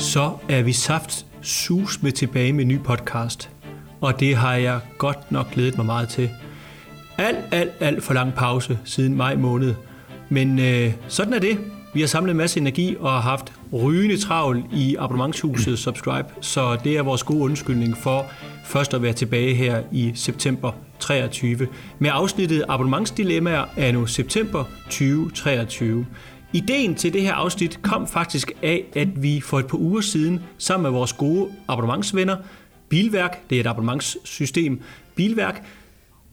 så er vi saft sus med tilbage med en ny podcast. Og det har jeg godt nok glædet mig meget til. Alt, alt, alt for lang pause siden maj måned. Men øh, sådan er det. Vi har samlet en masse energi og har haft rygende travl i abonnementshuset Subscribe, så det er vores gode undskyldning for først at være tilbage her i september 23 med afsnittet Abonnementsdilemmaer er nu september 2023. Ideen til det her afsnit kom faktisk af, at vi for et par uger siden sammen med vores gode abonnementsvenner, Bilværk, det er et abonnementssystem, Bilværk,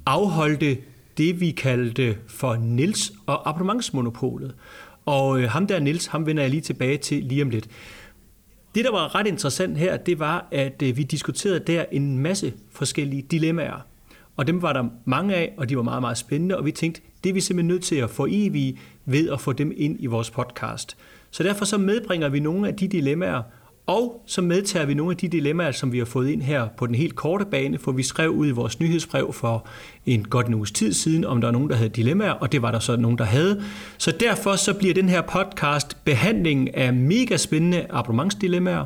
afholdte det, vi kaldte for Nils og abonnementsmonopolet. Og øh, ham der Nils, ham vender jeg lige tilbage til lige om lidt. Det, der var ret interessant her, det var, at øh, vi diskuterede der en masse forskellige dilemmaer. Og dem var der mange af, og de var meget, meget spændende, og vi tænkte, det er vi simpelthen nødt til at få evige ved at få dem ind i vores podcast. Så derfor så medbringer vi nogle af de dilemmaer, og så medtager vi nogle af de dilemmaer, som vi har fået ind her på den helt korte bane, for vi skrev ud i vores nyhedsbrev for en godt en uges tid siden, om der er nogen, der havde dilemmaer, og det var der så nogen, der havde. Så derfor så bliver den her podcast behandlingen af mega spændende abonnementsdilemmaer,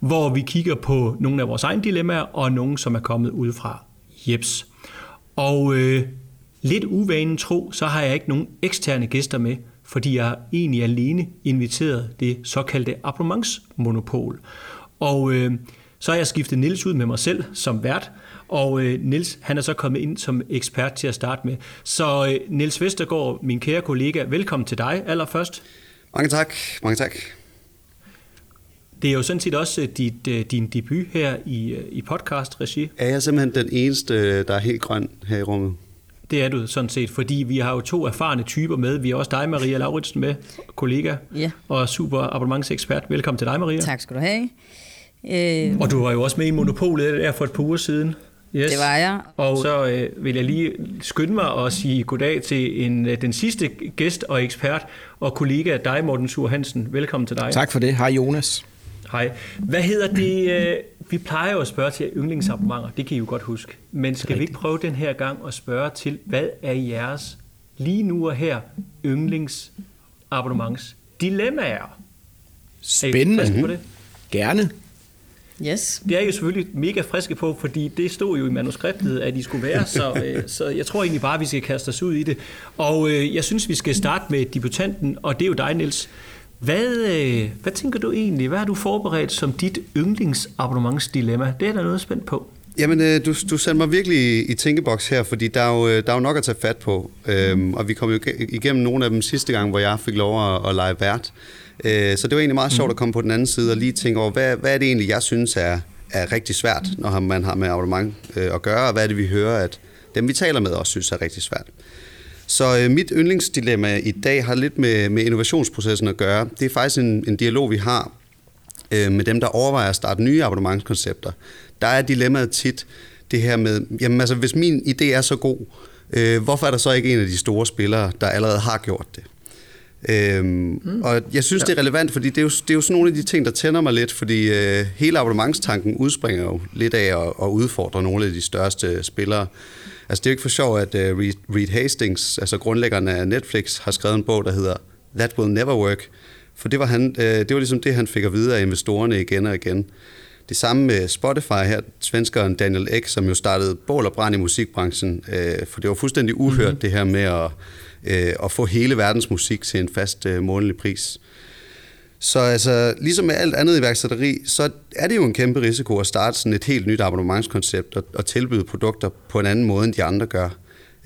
hvor vi kigger på nogle af vores egne dilemmaer, og nogle, som er kommet ud fra Jeps. Og øh, lidt uvanen tro, så har jeg ikke nogen eksterne gæster med, fordi jeg egentlig alene inviteret det såkaldte abonnementsmonopol. Og øh, så har jeg skiftet Nils ud med mig selv som vært, og øh, Nils han er så kommet ind som ekspert til at starte med. Så øh, Nils Vestergaard, min kære kollega, velkommen til dig allerførst. Mange tak, mange tak. Det er jo sådan set også øh, dit, øh, din debut her i, øh, i podcast-regi. Er jeg simpelthen den eneste, der er helt grøn her i rummet? Det er du sådan set, fordi vi har jo to erfarne typer med. Vi har også dig, Maria Lauritsen, med, kollega ja. og super abonnementsekspert. Velkommen til dig, Maria. Tak skal du have. Øh... Og du var jo også med i Monopolet der for et par uger siden. Yes. Det var jeg. Og så øh, vil jeg lige skynde mig og sige goddag til en, den sidste gæst og ekspert og kollega, dig Morten Sur Hansen. Velkommen til dig. Tak for det. Hej Jonas. Hej. Hvad hedder det? Øh, vi plejer jo at spørge til yndlingsabonnementer, det kan I jo godt huske. Men skal vi ikke prøve den her gang at spørge til, hvad er jeres lige nu og her yndlingsabonnements dilemmaer? Spændende. Er på det? Gerne. Yes. Det er jo selvfølgelig mega friske på, fordi det stod jo i manuskriptet, at I skulle være, så, øh, så jeg tror egentlig bare, at vi skal kaste os ud i det. Og øh, jeg synes, vi skal starte med debutanten, og det er jo dig, Niels. Hvad, øh, hvad tænker du egentlig? Hvad har du forberedt som dit yndlingsabonnementsdilemma? Det er der noget spændt på. Jamen, øh, du, du sender mig virkelig i tænkeboks her, fordi der er, jo, øh, der er jo nok at tage fat på. Øhm, og vi kom jo igennem nogle af dem sidste gang, hvor jeg fik lov at, at lege vært. Øh, så det var egentlig meget sjovt at komme på den anden side og lige tænke over, hvad, hvad er det egentlig, jeg synes er, er rigtig svært, når man har med abonnement at gøre, og hvad er det, vi hører, at dem, vi taler med, også synes er rigtig svært. Så øh, mit yndlingsdilemma i dag har lidt med, med innovationsprocessen at gøre. Det er faktisk en, en dialog, vi har øh, med dem, der overvejer at starte nye abonnementskoncepter. Der er dilemmaet tit det her med, jamen altså, hvis min idé er så god, øh, hvorfor er der så ikke en af de store spillere, der allerede har gjort det? Øhm, mm. Og jeg synes, ja. det er relevant, fordi det er, jo, det er jo sådan nogle af de ting, der tænder mig lidt, fordi øh, hele abonnementstanken udspringer jo lidt af at, at udfordre nogle af de største spillere. Altså det er jo ikke for sjov, at uh, Reed Hastings, altså grundlæggeren af Netflix, har skrevet en bog, der hedder That Will Never Work. For det var, han, uh, det var ligesom det, han fik at vide af investorerne igen og igen. Det samme med Spotify her, svenskeren Daniel Ek, som jo startede bål og brand i musikbranchen, uh, for det var fuldstændig uhørt mm-hmm. det her med at, øh, og få hele verdens musik til en fast øh, månedlig pris. Så altså, ligesom med alt andet iværksætteri, så er det jo en kæmpe risiko at starte sådan et helt nyt abonnementskoncept og, og tilbyde produkter på en anden måde, end de andre gør.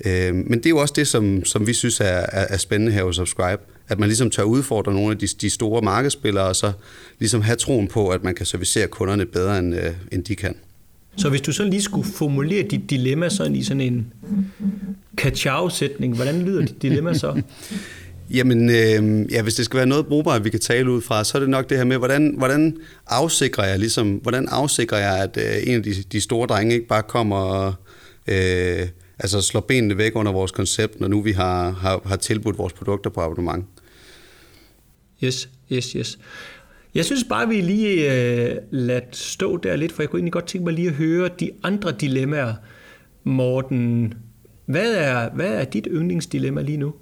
Øh, men det er jo også det, som, som vi synes er, er, er spændende her hos Subscribe, at man ligesom tør udfordre nogle af de, de store markedsspillere, og så ligesom have troen på, at man kan servicere kunderne bedre, end, øh, end de kan. Så hvis du så lige skulle formulere dit dilemma sådan i sådan en kachau-sætning, hvordan lyder dit dilemma så? Jamen, øh, ja, hvis det skal være noget brugbart, vi kan tale ud fra, så er det nok det her med, hvordan, hvordan afsikrer jeg ligesom, hvordan afsikrer jeg, at øh, en af de, de store drenge ikke bare kommer og øh, altså slår benene væk under vores koncept, når nu vi har, har, har tilbudt vores produkter på abonnement. Yes, yes, yes. Jeg synes bare, vi lige øh, lader stå der lidt, for jeg kunne egentlig godt tænke mig lige at høre de andre dilemmaer. Morten, hvad er, hvad er dit yndlingsdilemma lige nu?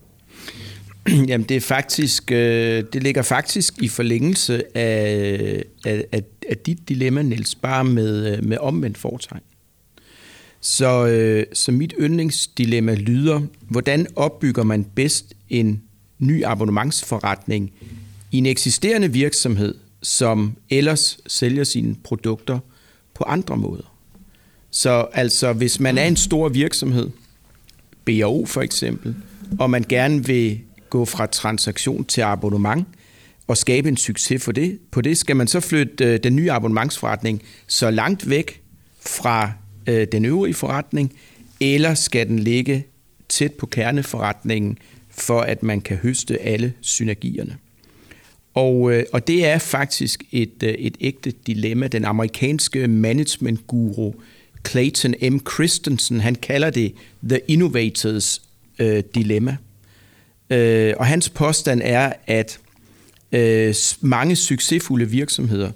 Jamen, det er faktisk, øh, det ligger faktisk i forlængelse af, af, af, af dit dilemma, Niels, bare med, øh, med omvendt foretegn. Så, øh, så mit yndlingsdilemma lyder, hvordan opbygger man bedst en ny abonnementsforretning i en eksisterende virksomhed, som ellers sælger sine produkter på andre måder? Så altså, hvis man er en stor virksomhed, BAO for eksempel, og man gerne vil gå fra transaktion til abonnement og skabe en succes for det, på det skal man så flytte øh, den nye abonnementsforretning så langt væk fra øh, den øvrige forretning, eller skal den ligge tæt på kerneforretningen, for at man kan høste alle synergierne. Og, øh, og det er faktisk et, øh, et ægte dilemma. Den amerikanske management-guru Clayton M. Christensen, han kalder det The Innovators øh, Dilemma. Øh, og hans påstand er, at øh, mange succesfulde virksomheder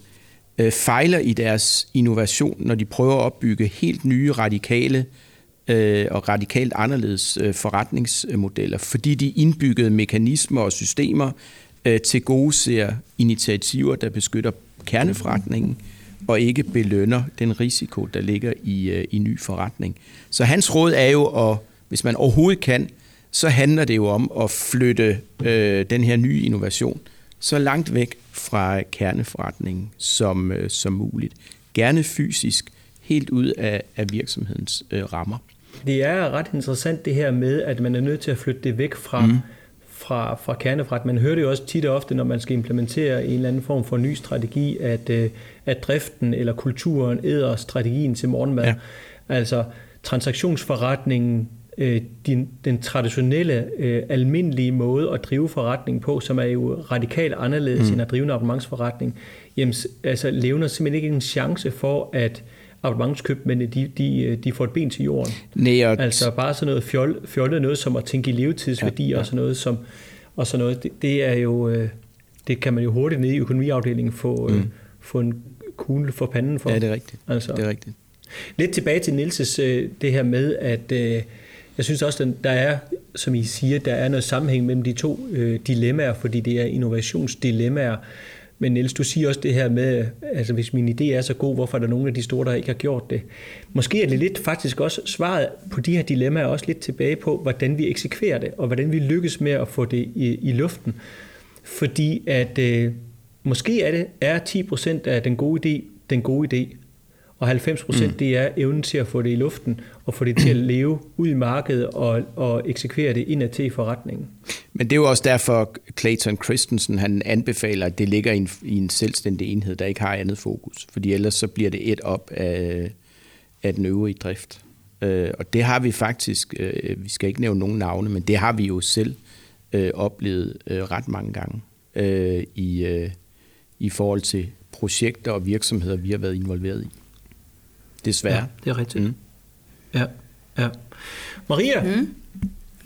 øh, fejler i deres innovation, når de prøver at opbygge helt nye, radikale øh, og radikalt anderledes øh, forretningsmodeller, fordi de indbyggede mekanismer og systemer øh, til gode ser initiativer, der beskytter kerneforretningen, og ikke belønner den risiko, der ligger i, øh, i ny forretning. Så hans råd er jo, at, hvis man overhovedet kan, så handler det jo om at flytte øh, den her nye innovation så langt væk fra kerneforretningen som, øh, som muligt. Gerne fysisk, helt ud af, af virksomhedens øh, rammer. Det er ret interessant det her med, at man er nødt til at flytte det væk fra, mm. Fra, fra kerneforret. Man hører det jo også tit og ofte, når man skal implementere en eller anden form for ny strategi, at, øh, at driften eller kulturen æder strategien til morgenmad. Ja. Altså transaktionsforretningen øh, din, den traditionelle, øh, almindelige måde at drive forretning på, som er jo radikalt anderledes mm. end at drive en abonnementsforretning, jamen, altså levner simpelthen ikke en chance for, at abonnementskøbmændene, de, de, øh, de får et ben til jorden. Nej, og altså bare sådan noget fjol, fjollet noget som at tænke i levetidsværdi ja, ja. og sådan noget, som, og sådan noget det, det er jo, øh, det kan man jo hurtigt nede i økonomiafdelingen få, mm. få en kugle for panden for. Ja, det er rigtigt. Altså. Det er rigtigt. Lidt tilbage til Nilses, det her med, at jeg synes også, at der er, som I siger, der er noget sammenhæng mellem de to øh, dilemmaer, fordi det er innovationsdilemmaer. Men Niels, du siger også det her med, altså hvis min idé er så god, hvorfor er der nogen af de store, der ikke har gjort det? Måske er det lidt faktisk også svaret på de her dilemmaer også lidt tilbage på, hvordan vi eksekverer det, og hvordan vi lykkes med at få det i, i luften. Fordi at øh, måske er det er 10% af den gode idé den gode idé, og 90 procent, mm. det er evnen til at få det i luften, og få det til at leve ud i markedet, og, og eksekvere det indad til i forretningen. Men det er jo også derfor, Clayton Christensen han anbefaler, at det ligger i en, i en selvstændig enhed, der ikke har andet fokus. Fordi ellers så bliver det et op af, af den øvrige drift. Øh, og det har vi faktisk, øh, vi skal ikke nævne nogen navne, men det har vi jo selv øh, oplevet ret mange gange i, i forhold til projekter og virksomheder, vi har været involveret i. Desværre. Ja, det er rigtigt. Mm. Ja, ja. Maria, mm.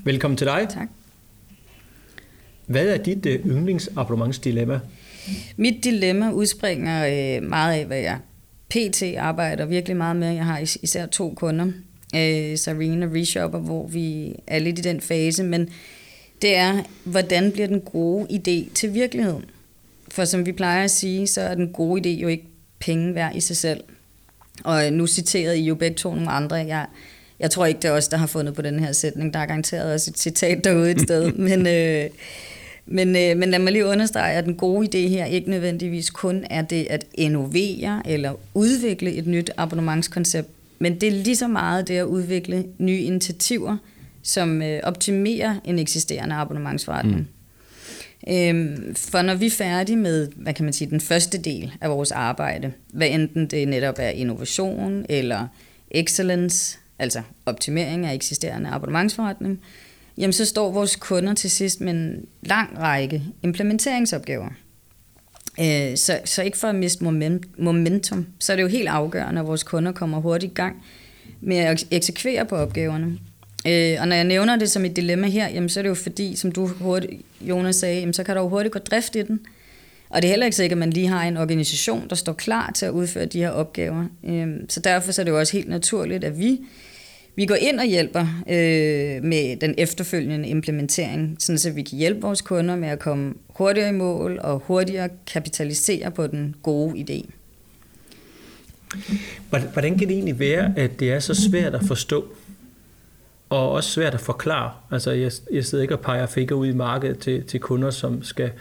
velkommen til dig. Tak. Hvad er dit uh, yndlingsabonnementsdilemma? Mit dilemma udspringer uh, meget af, hvad jeg PT arbejder virkelig meget med. Jeg har is- især to kunder, Sarina og Reshopper, hvor vi er lidt i den fase, men det er, hvordan bliver den gode idé til virkelighed? For som vi plejer at sige, så er den gode idé jo ikke penge værd i sig selv. Og nu citerede I jo begge to nogle andre. Jeg, jeg tror ikke, det er os, der har fundet på den her sætning. Der er garanteret også et citat derude et sted. men, øh, men, øh, men lad mig lige understrege, at den gode idé her ikke nødvendigvis kun er det at innovere eller udvikle et nyt abonnementskoncept, men det er lige så meget det at udvikle nye initiativer, som øh, optimerer en eksisterende abonnementsforretning. Mm. Øhm, for når vi er færdige med, hvad kan man sige, den første del af vores arbejde, hvad enten det netop er innovation eller excellence, altså optimering af eksisterende abonnementsforretning, jamen så står vores kunder til sidst med en lang række implementeringsopgaver. Øh, så, så ikke for at miste momentum, så er det jo helt afgørende, at vores kunder kommer hurtigt i gang med at eksekvere på opgaverne. Øh, og når jeg nævner det som et dilemma her, jamen, så er det jo fordi, som du hurtigt, Jonas sagde, jamen, så kan der jo hurtigt gå drift i den. Og det er heller ikke sikkert, at man lige har en organisation, der står klar til at udføre de her opgaver. Øh, så derfor så er det jo også helt naturligt, at vi Vi går ind og hjælper øh, med den efterfølgende implementering, sådan så vi kan hjælpe vores kunder med at komme hurtigere i mål og hurtigere kapitalisere på den gode idé. Hvordan kan det egentlig være, at det er så svært at forstå, og også svært at forklare? Altså, jeg, jeg sidder ikke og peger fingre ud i markedet til, til kunder, som skal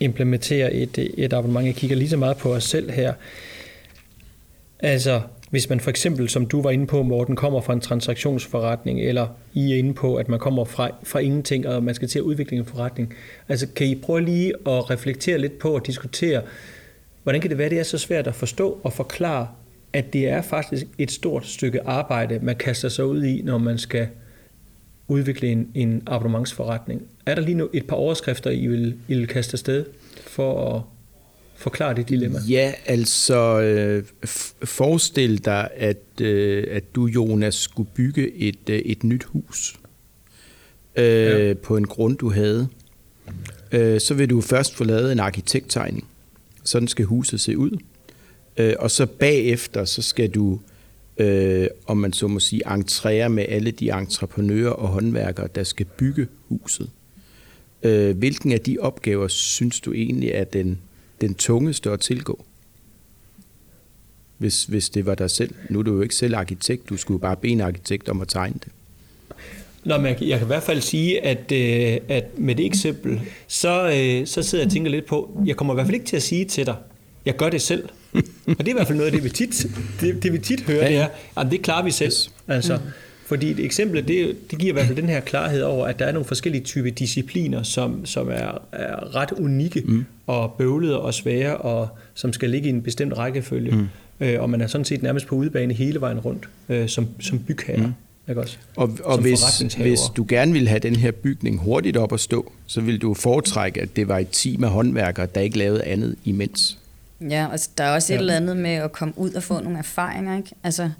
implementere et, et abonnement. Jeg kigger lige så meget på os selv her. Altså, hvis man for eksempel, som du var inde på, Morten, kommer fra en transaktionsforretning, eller I er inde på, at man kommer fra, fra ingenting, og man skal til at udvikle en forretning. Altså, kan I prøve lige at reflektere lidt på og diskutere, hvordan kan det være, det er så svært at forstå og forklare, at det er faktisk et stort stykke arbejde, man kaster sig ud i, når man skal udvikle en, en abonnementsforretning. Er der lige nu et par overskrifter, I vil, I vil kaste afsted for at forklare det dilemma? Ja, altså øh, forestil dig, at, øh, at du, Jonas, skulle bygge et, øh, et nyt hus øh, ja. på en grund, du havde. Øh, så vil du først få lavet en arkitekttegning. Sådan skal huset se ud. Øh, og så bagefter, så skal du, øh, om man så må sige, entrere med alle de entreprenører og håndværkere, der skal bygge huset. Øh, hvilken af de opgaver synes du egentlig er den den tungeste at tilgå? Hvis, hvis det var dig selv. Nu er du jo ikke selv arkitekt, du skulle bare bede en arkitekt om at tegne det. Nå, men jeg, jeg kan i hvert fald sige, at, øh, at med det eksempel, så, øh, så sidder jeg og tænker lidt på, jeg kommer i hvert fald ikke til at sige til dig, jeg gør det selv. og det er i hvert fald noget af det, vi tit, det, det vi tit hører, ja. det er, at det klarer vi selv. Yes. Altså, mm. Fordi et eksempel, det, det giver i hvert fald den her klarhed over, at der er nogle forskellige typer discipliner, som, som er, er ret unikke mm. og bøvlede og svære, og som skal ligge i en bestemt rækkefølge. Mm. Øh, og man er sådan set nærmest på udebane hele vejen rundt, øh, som, som bygherre. Mm. Ikke også? Og, og hvis, hvis du gerne vil have den her bygning hurtigt op at stå, så vil du foretrække, at det var et team af håndværkere, der ikke lavede andet imens. Ja, altså der er også et ja. eller andet med at komme ud og få nogle erfaringer. Ikke? Altså,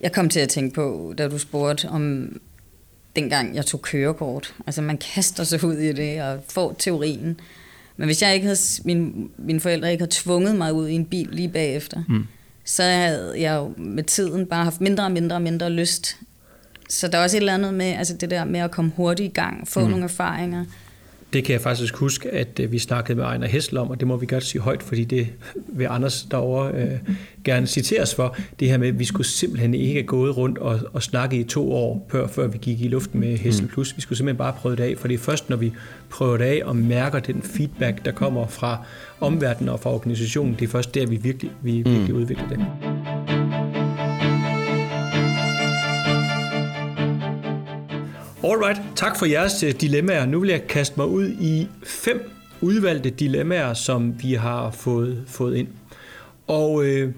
jeg kom til at tænke på, da du spurgte om dengang jeg tog kørekort. Altså man kaster sig ud i det og får teorien. Men hvis jeg ikke havde, min, mine forældre ikke havde tvunget mig ud i en bil lige bagefter, mm. så havde jeg jo med tiden bare haft mindre og mindre og mindre lyst. Så der er også et eller andet med altså det der med at komme hurtigt i gang, få mm. nogle erfaringer, det kan jeg faktisk huske, at øh, vi snakkede med Ejner Hessel om, og det må vi godt sige højt, fordi det vil Anders derovre øh, gerne citeres for. Det her med, at vi skulle simpelthen ikke have gået rundt og, og snakke i to år, før, før vi gik i luften med Hessel mm. Plus. Vi skulle simpelthen bare prøve det af, for det er først, når vi prøver det af og mærker den feedback, der kommer fra omverdenen og fra organisationen, det er først der, vi virkelig, vi virkelig mm. udvikler det. Alright, tak for jeres øh, dilemmaer. Nu vil jeg kaste mig ud i fem udvalgte dilemmaer, som vi har fået, fået ind. Og øh,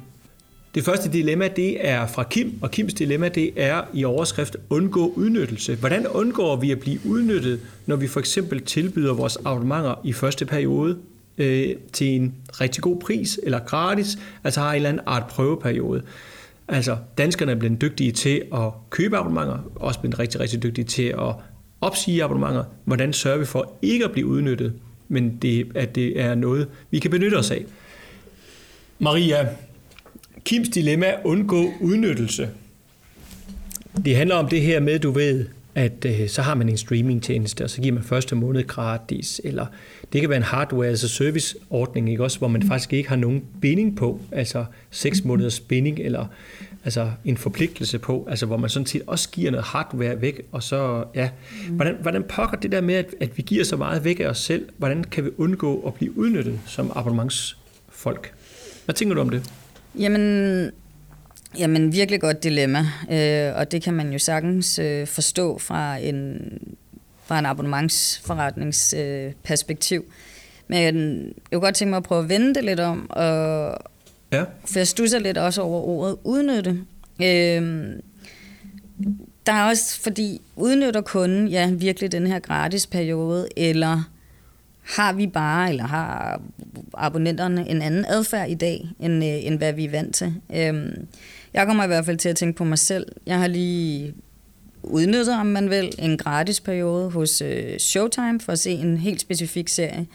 det første dilemma, det er fra Kim, og Kims dilemma, det er i overskrift undgå udnyttelse. Hvordan undgår vi at blive udnyttet, når vi for eksempel tilbyder vores abonnementer i første periode øh, til en rigtig god pris eller gratis, altså har en eller anden art prøveperiode. Altså, danskerne er blevet dygtige til at købe abonnementer, også blevet rigtig, rigtig dygtige til at opsige abonnementer. Hvordan sørger vi for ikke at blive udnyttet, men det, at det er noget, vi kan benytte os af? Maria, Kims dilemma undgå udnyttelse. Det handler om det her med, du ved, at øh, så har man en streamingtjeneste, og så giver man første måned gratis, eller det kan være en hardware, altså service ordning, ikke også, hvor man faktisk ikke har nogen binding på, altså 6 måneders binding, eller altså en forpligtelse på, altså hvor man sådan set også giver noget hardware væk, og så, ja, hvordan, hvordan pokker det der med, at, at vi giver så meget væk af os selv, hvordan kan vi undgå at blive udnyttet som abonnementsfolk? Hvad tænker du om det? Jamen, jamen virkelig godt dilemma, øh, og det kan man jo sagtens øh, forstå fra en, fra en abonnementsforretningsperspektiv. Øh, Men jeg kunne godt tænke mig at prøve at vende det lidt om, og, Ja. For jeg stusser lidt også over ordet udnytte. Øhm, der er også, fordi udnytter kunden ja, virkelig den her gratis periode, eller har vi bare, eller har abonnenterne en anden adfærd i dag, end, øh, end hvad vi er vant til. Øhm, jeg kommer i hvert fald til at tænke på mig selv. Jeg har lige udnyttet, om man vil, en gratis periode hos øh, Showtime for at se en helt specifik serie.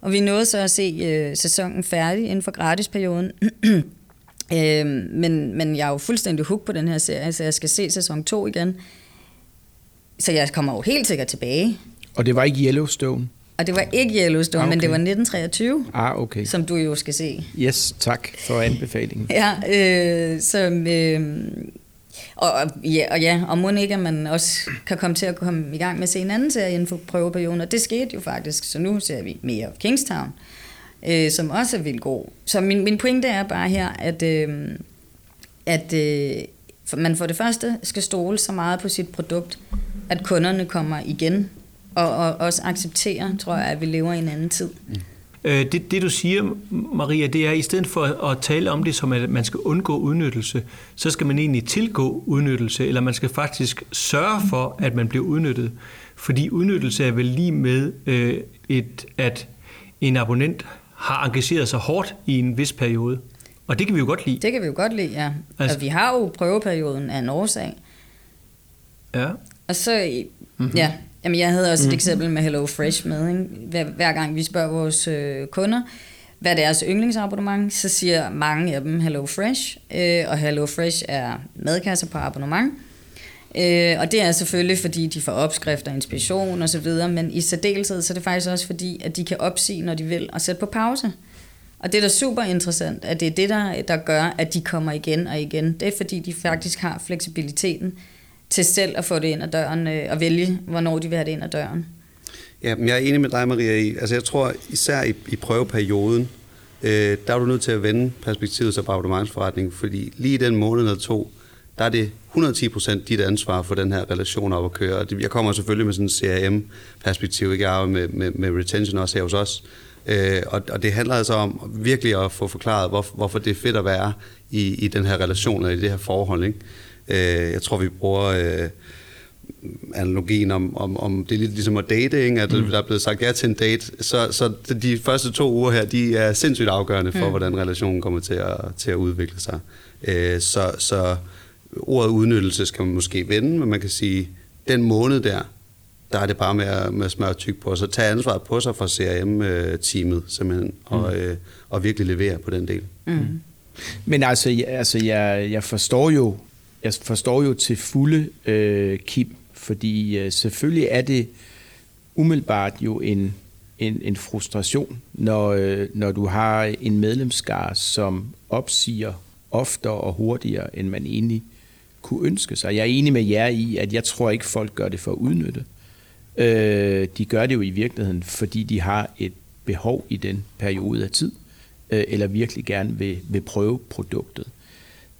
Og vi nåede så at se øh, sæsonen færdig inden for gratisperioden. Øh, men, men jeg er jo fuldstændig hooked på den her serie, så jeg skal se sæson 2 igen. Så jeg kommer jo helt sikkert tilbage. Og det var ikke Yellowstone? Og det var ikke Yellowstone, Ah, okay. men det var 1923, Ah, okay. som du jo skal se. Yes, tak for anbefalingen. Ja, øh, som, øh, og, ja, og ja, og må ikke, at man også kan komme til at komme i gang med at se en anden serie inden for prøveperioden, og det skete jo faktisk, så nu ser vi mere af Kingstown, øh, som også er vildt god. Så min, min pointe er bare her, at, øh, at øh, man for det første skal stole så meget på sit produkt, at kunderne kommer igen, og, og også accepterer, tror jeg, at vi lever i en anden tid. Øh, Det, det du siger, Maria, det er, at i stedet for at tale om det som, at man skal undgå udnyttelse, så skal man egentlig tilgå udnyttelse, eller man skal faktisk sørge for, at man bliver udnyttet. Fordi udnyttelse er vel lige med, øh, et, at en abonnent har engageret sig hårdt i en vis periode. Og det kan vi jo godt lide. Det kan vi jo godt lide, ja. Altså- Altså, og vi har jo prøveperioden af en årsag. Ja. Og så, mm-hmm. ja, jamen jeg havde også et eksempel med Hello Fresh med, ikke? Hver, hver gang vi spørger vores øh, kunder, hvad er deres yndlingsabonnement, så siger mange af dem Hello Fresh, øh, og Hello Fresh er madkasser på abonnement. Øh, og det er selvfølgelig, fordi de får opskrifter, inspiration osv., men i særdeleshed, så er det faktisk også fordi, at de kan opsige, når de vil, og sætte på pause. Og det er da super interessant, at det er det, der, der gør, at de kommer igen og igen. Det er fordi, de faktisk har fleksibiliteten til selv at få det ind ad døren, øh, og vælge, hvornår de vil have det ind ad døren. Ja, men jeg er enig med dig, Maria. I, altså, jeg tror især i, i prøveperioden, øh, der er du nødt til at vende perspektivet så på abonnementsforretning, fordi lige i den måned eller to, der er det 110% dit ansvar for den her relation op at køre. Og det- Jeg kommer selvfølgelig med sådan en CRM-perspektiv, ikke? Jeg arbejder med, med, med retention også her hos os. Øh, og, og det handler altså om virkelig at få forklaret, hvor, hvorfor det er fedt at være i, i den her relation, eller i det her forhold. Ikke? Øh, jeg tror, vi bruger... Øh, analogien om, om, om det er lidt ligesom at date, ikke? at mm. der er blevet sagt ja til en date, så, så de første to uger her, de er sindssygt afgørende for, mm. hvordan relationen kommer til at, til at udvikle sig. Øh, så, så ordet udnyttelse skal man måske vende, men man kan sige, den måned der, der er det bare med at, med at smøre tyk på, så tage ansvaret på sig fra CRM-teamet simpelthen, og, øh, og virkelig levere på den del. Mm. Men altså, jeg, altså jeg, jeg forstår jo, jeg forstår jo til fulde øh, Kim, fordi øh, selvfølgelig er det umiddelbart jo en, en, en frustration, når, øh, når du har en medlemskar, som opsiger oftere og hurtigere, end man egentlig kunne ønske sig. Jeg er enig med jer i, at jeg tror ikke, folk gør det for at udnytte. Øh, de gør det jo i virkeligheden, fordi de har et behov i den periode af tid, øh, eller virkelig gerne vil, vil prøve produktet.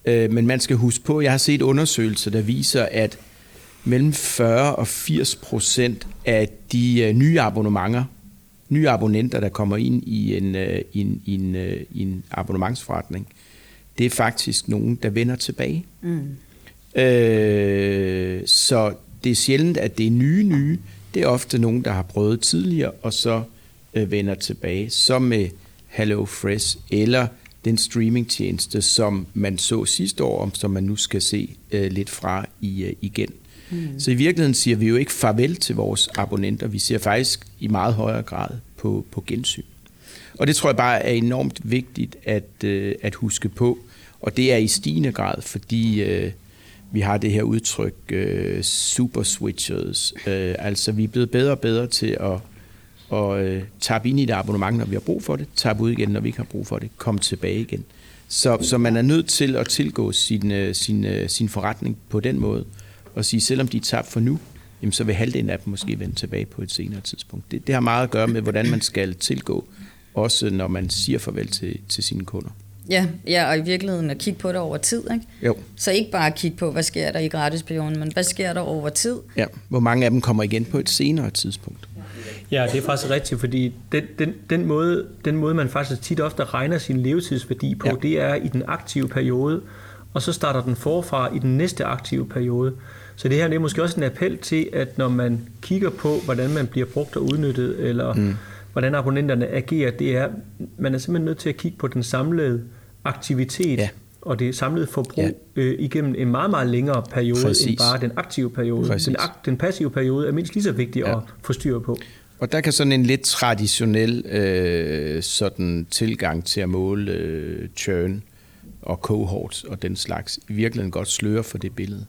Øh, men man skal huske på, jeg har set undersøgelser, der viser, at mellem 40 og 80 procent af de øh, nye abonnementer, nye abonnenter, der kommer ind i en, øh, i en, i en, øh, i en abonnementsforretning, det er faktisk nogen, der vender tilbage. Mm. Øh, så det er sjældent, at det er nye nye. Det er ofte nogen, der har prøvet tidligere, og så øh, vender tilbage. Så med Hello Fresh eller den streamingtjeneste, som man så sidste år, om som man nu skal se øh, lidt fra i, øh, igen. Mm. Så i virkeligheden siger vi jo ikke farvel til vores abonnenter. Vi ser faktisk i meget højere grad på, på gensyn. Og det tror jeg bare er enormt vigtigt at, øh, at huske på. Og det er i stigende grad, fordi øh, vi har det her udtryk øh, super switchers. Øh, altså vi er blevet bedre og bedre til at, at øh, tabe ind i det abonnement, når vi har brug for det, tabe ud igen, når vi ikke har brug for det, komme tilbage igen. Så, så man er nødt til at tilgå sin, øh, sin, øh, sin forretning på den måde, og sige, selvom de er tabt for nu, jamen, så vil halvdelen af dem måske vende tilbage på et senere tidspunkt. Det, det har meget at gøre med, hvordan man skal tilgå, også når man siger farvel til, til sine kunder. Ja, ja, og i virkeligheden at kigge på det over tid. Ikke? Jo. Så ikke bare kigge på, hvad sker der i gratisperioden, men hvad sker der over tid? Ja, hvor mange af dem kommer igen på et senere tidspunkt. Ja, det er faktisk rigtigt, fordi den, den, den, måde, den måde, man faktisk tit ofte regner sin levetidsværdi på, Ja. det er i den aktive periode, og så starter den forfra i den næste aktive periode. Så det her det er måske også en appel til, at når man kigger på, hvordan man bliver brugt og udnyttet, eller mm. hvordan abonnenterne agerer, det er, man er simpelthen nødt til at kigge på den samlede aktivitet Ja. og det samlede forbrug Ja. øh, igennem en meget, meget længere periode Præcis. end bare den aktive periode. Præcis. Den, ak- den passive periode er mindst lige så vigtig ja. at få styr på. Og der kan sådan en lidt traditionel øh, sådan tilgang til at måle øh, churn og cohorts og den slags i virkeligheden godt sløre for det billede.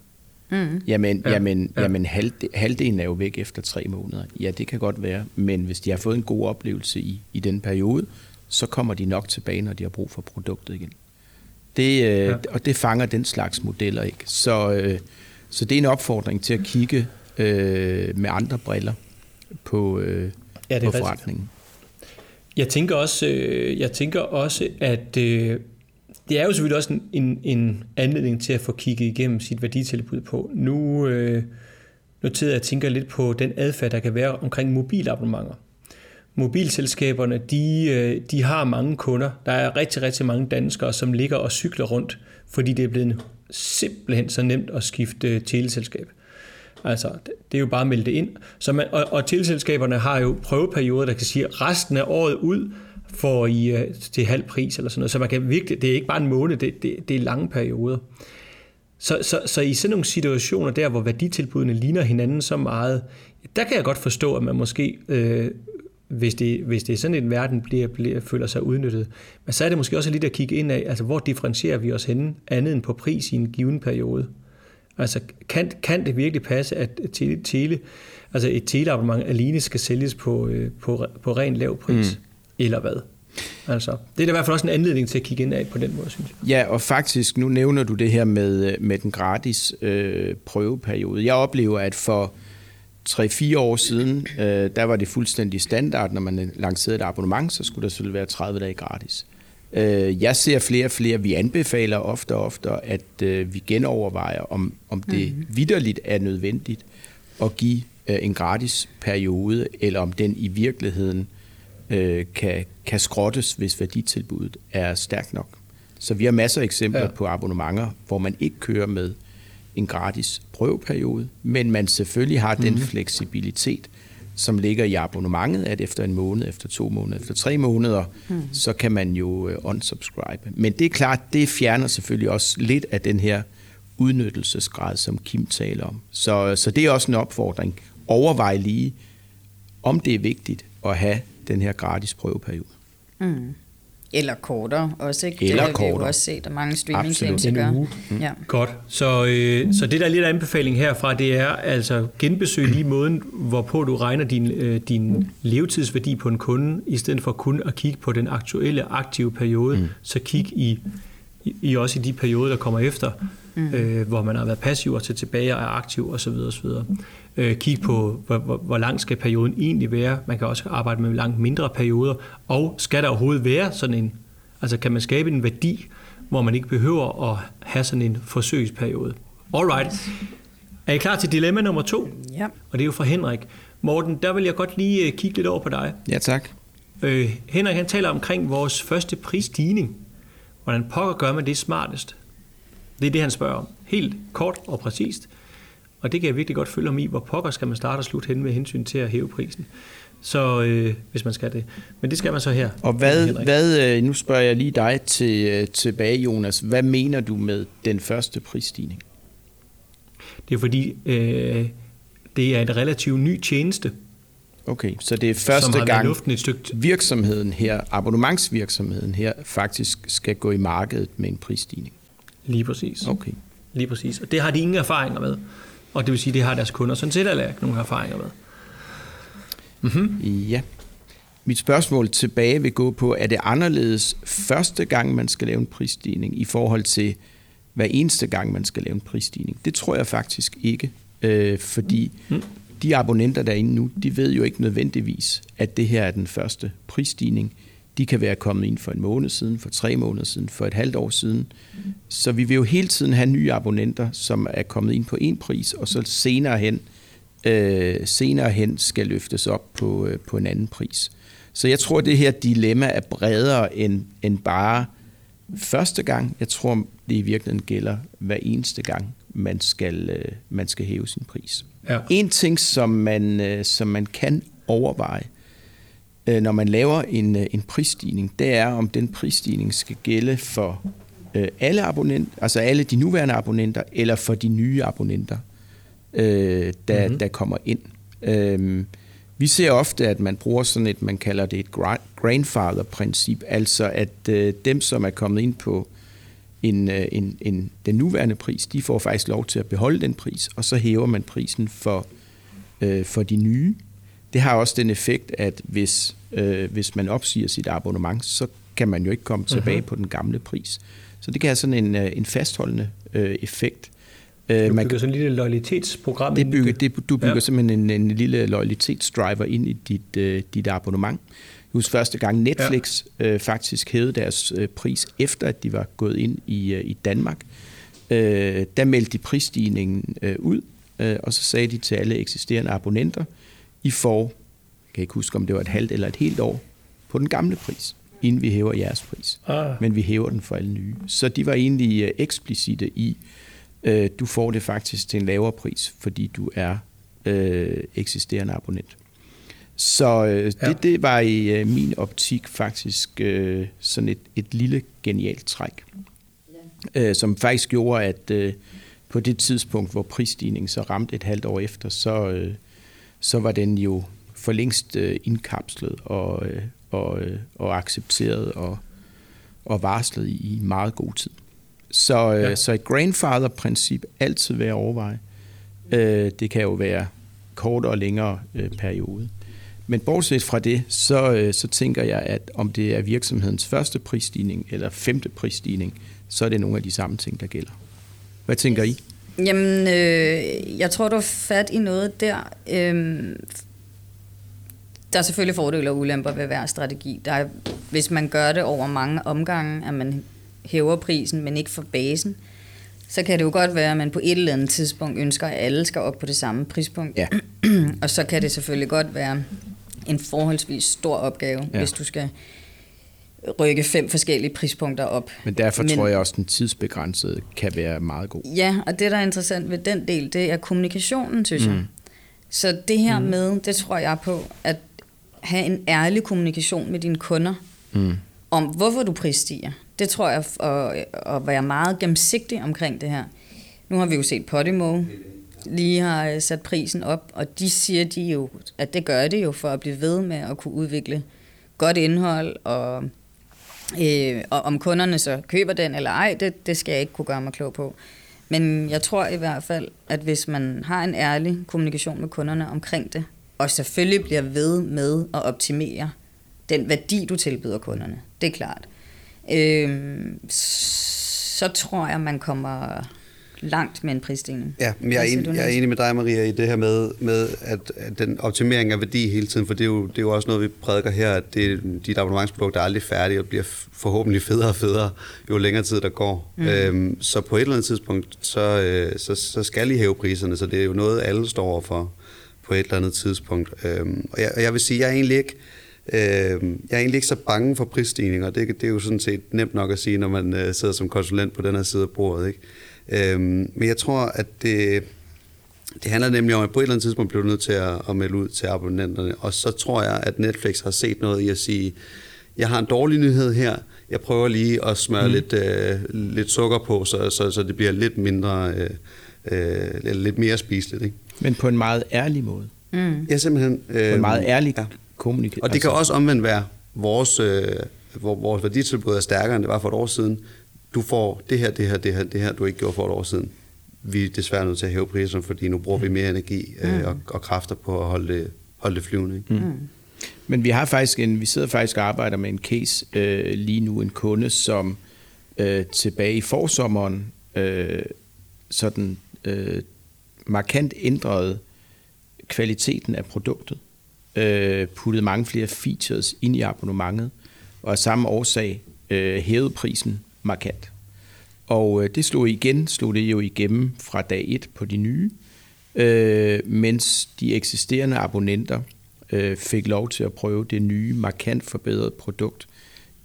Mm. Jamen, Ja, ja, jamen, ja. ja. jamen halvde, halvdelen er jo væk efter tre måneder. Ja, det kan godt være, men hvis de har fået en god oplevelse i, i den periode, så kommer de nok tilbage, når de har brug for produktet igen. Det, øh, ja. Og det fanger den slags modeller ikke. Så, øh, så det er en opfordring til at kigge øh, med andre briller på, øh, Ja, det er på forretningen. Jeg tænker også, øh, jeg tænker også at øh, det er jo selvfølgelig også en, en, en anledning til at få kigget igennem sit værditilbud på. Nu, øh, tidder jeg tænker lidt på den adfærd, der kan være omkring mobilabonnementer. Mobilselskaberne, de, øh, de har mange kunder. Der er rigtig, rigtig mange danskere, som ligger og cykler rundt, fordi det er blevet simpelthen så nemt at skifte øh, teleselskab. Altså, det- er jo bare at melde det ind. Så man, og, og tilselskaberne har jo prøveperioder, der kan sige, at resten af året ud får I øh, til halv pris eller sådan noget. Så man kan virkelig, det er ikke bare en måned, det, det, det er lange perioder. Så, så, så i sådan nogle situationer der, hvor værditilbudene ligner hinanden så meget, der kan jeg godt forstå, at man måske, øh, hvis, det, hvis det er sådan en verden, bliver, bliver, føler sig udnyttet. Men så er det måske også lidt at kigge ind af, altså hvor differentierer vi os henne, andet end på pris i en given periode. Altså, kan, kan det virkelig passe, at tele, tele, altså et teleabonnement alene skal sælges på, øh, på, på ren lav pris? Mm. Eller hvad? Altså, det er da i hvert fald også en anledning til at kigge ind af på den måde, synes jeg. Ja, og faktisk, nu nævner du det her med, med den gratis øh, prøveperiode. Jeg oplever, at for 3-4 år siden, øh, der var det fuldstændig standard, når man lancerede et abonnement, så skulle der selvfølgelig være 30 dage gratis. Øh, jeg ser flere og flere, vi anbefaler ofte og ofte, at øh, vi genovervejer, om, om det mm. vidderligt er nødvendigt at give øh, en gratis periode, eller om den i virkeligheden øh, kan, kan skrottes, hvis værditilbuddet er stærkt nok. Så vi har masser af eksempler Ja. på abonnementer, hvor man ikke kører med en gratis prøveperiode, men man selvfølgelig har den fleksibilitet, som ligger i abonnementet, at efter en måned, efter to måneder, efter tre måneder, mm. så kan man jo øh, unsubscribe. Men det er klart, det fjerner selvfølgelig også lidt af den her udnyttelsesgrad, som Kim taler om. Så, så det er også en opfordring. Overvej lige, om det er vigtigt at have den her gratis prøveperiode. Mm. Eller kortere også, ikke? Eller det har vi jo også set, at mange Absolut. streamingtjenester En gør. uge. Ja. Godt. Så, øh, så det, der er lidt af anbefaling herfra, det er altså genbesøg lige måden, hvorpå du regner din, øh, din levetidsværdi på en kunde, i stedet for kun at kigge på den aktuelle aktive periode, mm. så kig i, i, i også i de perioder, der kommer efter, mm. øh, hvor man har været passiv og til tilbage og er aktiv osv. osv. Øh, kig på, hvor, hvor, hvor lang skal perioden egentlig være. Man kan også arbejde med langt mindre perioder. Og skal der overhovedet være sådan en, altså kan man skabe en værdi, hvor man ikke behøver at have sådan en forsøgsperiode. Alright. Er I klar til dilemma nummer to? ja. Og det er jo fra Henrik. Morten, der vil jeg godt lige øh, kigge lidt over på dig. Ja, tak. Øh, Henrik han taler omkring vores første prisstigning. Hvordan pokker gør man det smartest? Det er det, han spørger om. Helt kort og præcist. Og det kan jeg virkelig godt følge om i, hvor pokker skal man starte og slutte hen med hensyn til at hæve prisen. Så øh, hvis man skal det. Men det skal man så her. Og hvad, hvad, øh, nu spørger jeg lige dig til, øh, tilbage, Jonas. Hvad mener du med den første prisstigning? Det er fordi, øh, det er en relativt ny tjeneste, Okay, så det er første gang luften et stykke virksomheden her, abonnementsvirksomheden her, faktisk skal gå i markedet med en prisstigning. lige præcis. Okay. Lige præcis. Og det har de ingen erfaringer med. Og det vil sige, det har deres kunder sådan set heller ikke nogen erfaringer med. Ja. Mit spørgsmål tilbage vil gå på, er det anderledes første gang, man skal lave en prisstigning, i forhold til hver eneste gang, man skal lave en prisstigning? Det tror jeg faktisk ikke, øh, fordi Mm. de abonnenter, der er inde nu, de ved jo ikke nødvendigvis, at det her er den første prisstigning. De kan være kommet ind for en måned siden, for tre måneder siden, for et halvt år siden. Så vi vil jo hele tiden have nye abonnenter, som er kommet ind på en pris, og så senere hen, øh, senere hen skal løftes op på, øh, på en anden pris. Så jeg tror, det her dilemma er bredere end, end bare første gang. Jeg tror, det i virkeligheden gælder hver eneste gang, man skal, øh, man skal hæve sin pris. Ja. En ting, som man, øh, som man kan overveje, øh, når man laver en, øh, en prisstigning, det er, om den prisstigning skal gælde for øh, alle abonnenter, altså alle de nuværende abonnenter, eller for de nye abonnenter, øh, der, Mhm. mm-hmm. der kommer ind. Øh, vi ser ofte, at man bruger sådan et, man kalder det et gra- grandfather-princip, altså at øh, dem, som er kommet ind på end, øh, end, end den nuværende pris. De får faktisk lov til at beholde den pris, og så hæver man prisen for, øh, for de nye. Det har også den effekt, at hvis, øh, hvis man opsiger sit abonnement, så kan man jo ikke komme tilbage uh-huh. på den gamle pris. Så det kan have sådan en, øh, en fastholdende øh, effekt. Du øh, man bygger sådan en lille loyalitetsprogram det bygger, det, Du bygger ja. simpelthen en, en lille loyalitetsdriver ind i dit, øh, dit abonnement. Jeg husker første gang Netflix ja. øh, faktisk hævede deres øh, pris, efter at de var gået ind i, øh, i Danmark. Øh, der meldte de prisstigningen øh, ud, øh, og så sagde de til alle eksisterende abonnenter, I får, kan ikke huske om det var et halvt eller et helt år, på den gamle pris, inden vi hæver jeres pris. Ah. Men vi hæver den for alle nye. Så de var egentlig øh, eksplicite i, øh, du får det faktisk til en lavere pris, fordi du er øh, eksisterende abonnent. Så øh, det, ja. det var i øh, min optik faktisk øh, sådan et, et lille genialt træk, ja. øh, som faktisk gjorde, at øh, på det tidspunkt, hvor prisstigningen så ramte et halvt år efter, så, øh, så var den jo for længst øh, indkapslet og, øh, og, øh, og accepteret og, og varslet i, i meget god tid. Så, øh, ja. så et grandfather-princip altid være overveje. Øh, det kan jo være kort og længere øh, periode. Men bortset fra det, så, øh, så tænker jeg, at om det er virksomhedens første prisstigning eller femte prisstigning, så er det nogle af de samme ting, der gælder. Hvad tænker I? Jamen, øh, jeg tror, du har fat i noget der. Øh, der er selvfølgelig fordele og ulemper ved hver strategi. Der er, hvis man gør det over mange omgange, at man hæver prisen, men ikke for basen, så kan det jo godt være, at man på et eller andet tidspunkt ønsker, at alle skal op på det samme prispunkt. Ja. og så kan det selvfølgelig godt være en forholdsvis stor opgave, ja. hvis du skal rykke fem forskellige prispunkter op. Men derfor Men, tror jeg også, at den tidsbegrænsede kan være meget god. Ja, og det, der er interessant ved den del, det er kommunikationen, synes mm. jeg. Så det her mm. med, det tror jeg på, at have en ærlig kommunikation med dine kunder, mm. om hvorfor du prisstiger. Det tror jeg, at, at være meget gennemsigtig omkring det her. Nu har vi jo set Podimo lige har øh, sat prisen op, og de siger de jo, at det gør det jo for at blive ved med at kunne udvikle godt indhold, og, øh, og om kunderne så køber den eller ej, det, det skal jeg ikke kunne gøre mig klog på. Men jeg tror i hvert fald, at hvis man har en ærlig kommunikation med kunderne omkring det, og selvfølgelig bliver ved med at optimere den værdi, du tilbyder kunderne, det er klart, øh, så tror jeg, man kommer langt med en prisstigning. Ja, men jeg er, en, jeg er enig med dig, Maria, i det her med, med at, at den optimering af værdi hele tiden, for det er, jo, det er jo også noget, vi prædiker her, at det, dit abonnementsprodukt er aldrig færdigt og bliver forhåbentlig federe og federe, jo længere tid der går. Mm. Øhm, så på et eller andet tidspunkt, så, øh, så, så skal I hæve priserne, så det er jo noget, alle står for på et eller andet tidspunkt. Øhm, og, jeg, og jeg vil sige, jeg er egentlig ikke Øh, jeg er egentlig ikke så bange for prisstigninger. Det, det er jo sådan set nemt nok at sige, når man øh, sidder som konsulent på den her side af bordet. Ikke? Øhm, men jeg tror, at det, det handler nemlig om, at på et eller andet tidspunkt bliver du nødt til at, at melde ud til abonnenterne. Og så tror jeg, at Netflix har set noget i at sige, jeg har en dårlig nyhed her, jeg prøver lige at smøre mm. lidt, øh, lidt sukker på, så, så, så det bliver lidt mindre, øh, øh, eller lidt mere spiseligt. Ikke? Men på en meget ærlig måde. Mm. Ja, simpelthen. Øh, på en meget ærlig ja. kommunikation. Og det kan altså- også omvendt være, vores, øh, vores værditilbud er stærkere, end det var for et år siden du får det her, det her, det her, det her, du ikke gjorde for et år siden. Vi er desværre nødt til at hæve priserne, fordi nu bruger vi mere energi øh, mm. og, og kræfter på at holde det, holde det flyvende. Ikke? Mm. Men vi har faktisk en, vi sidder faktisk og arbejder med en case øh, lige nu, en kunde, som øh, tilbage i forsommeren øh, sådan øh, markant ændret kvaliteten af produktet, øh, puttede mange flere features ind i abonnementet, og af samme årsag øh, hævede prisen markant. Og øh, det slog igen, slog det jo igennem fra dag 1 på de nye, øh, mens de eksisterende abonnenter øh, fik lov til at prøve det nye, markant forbedrede produkt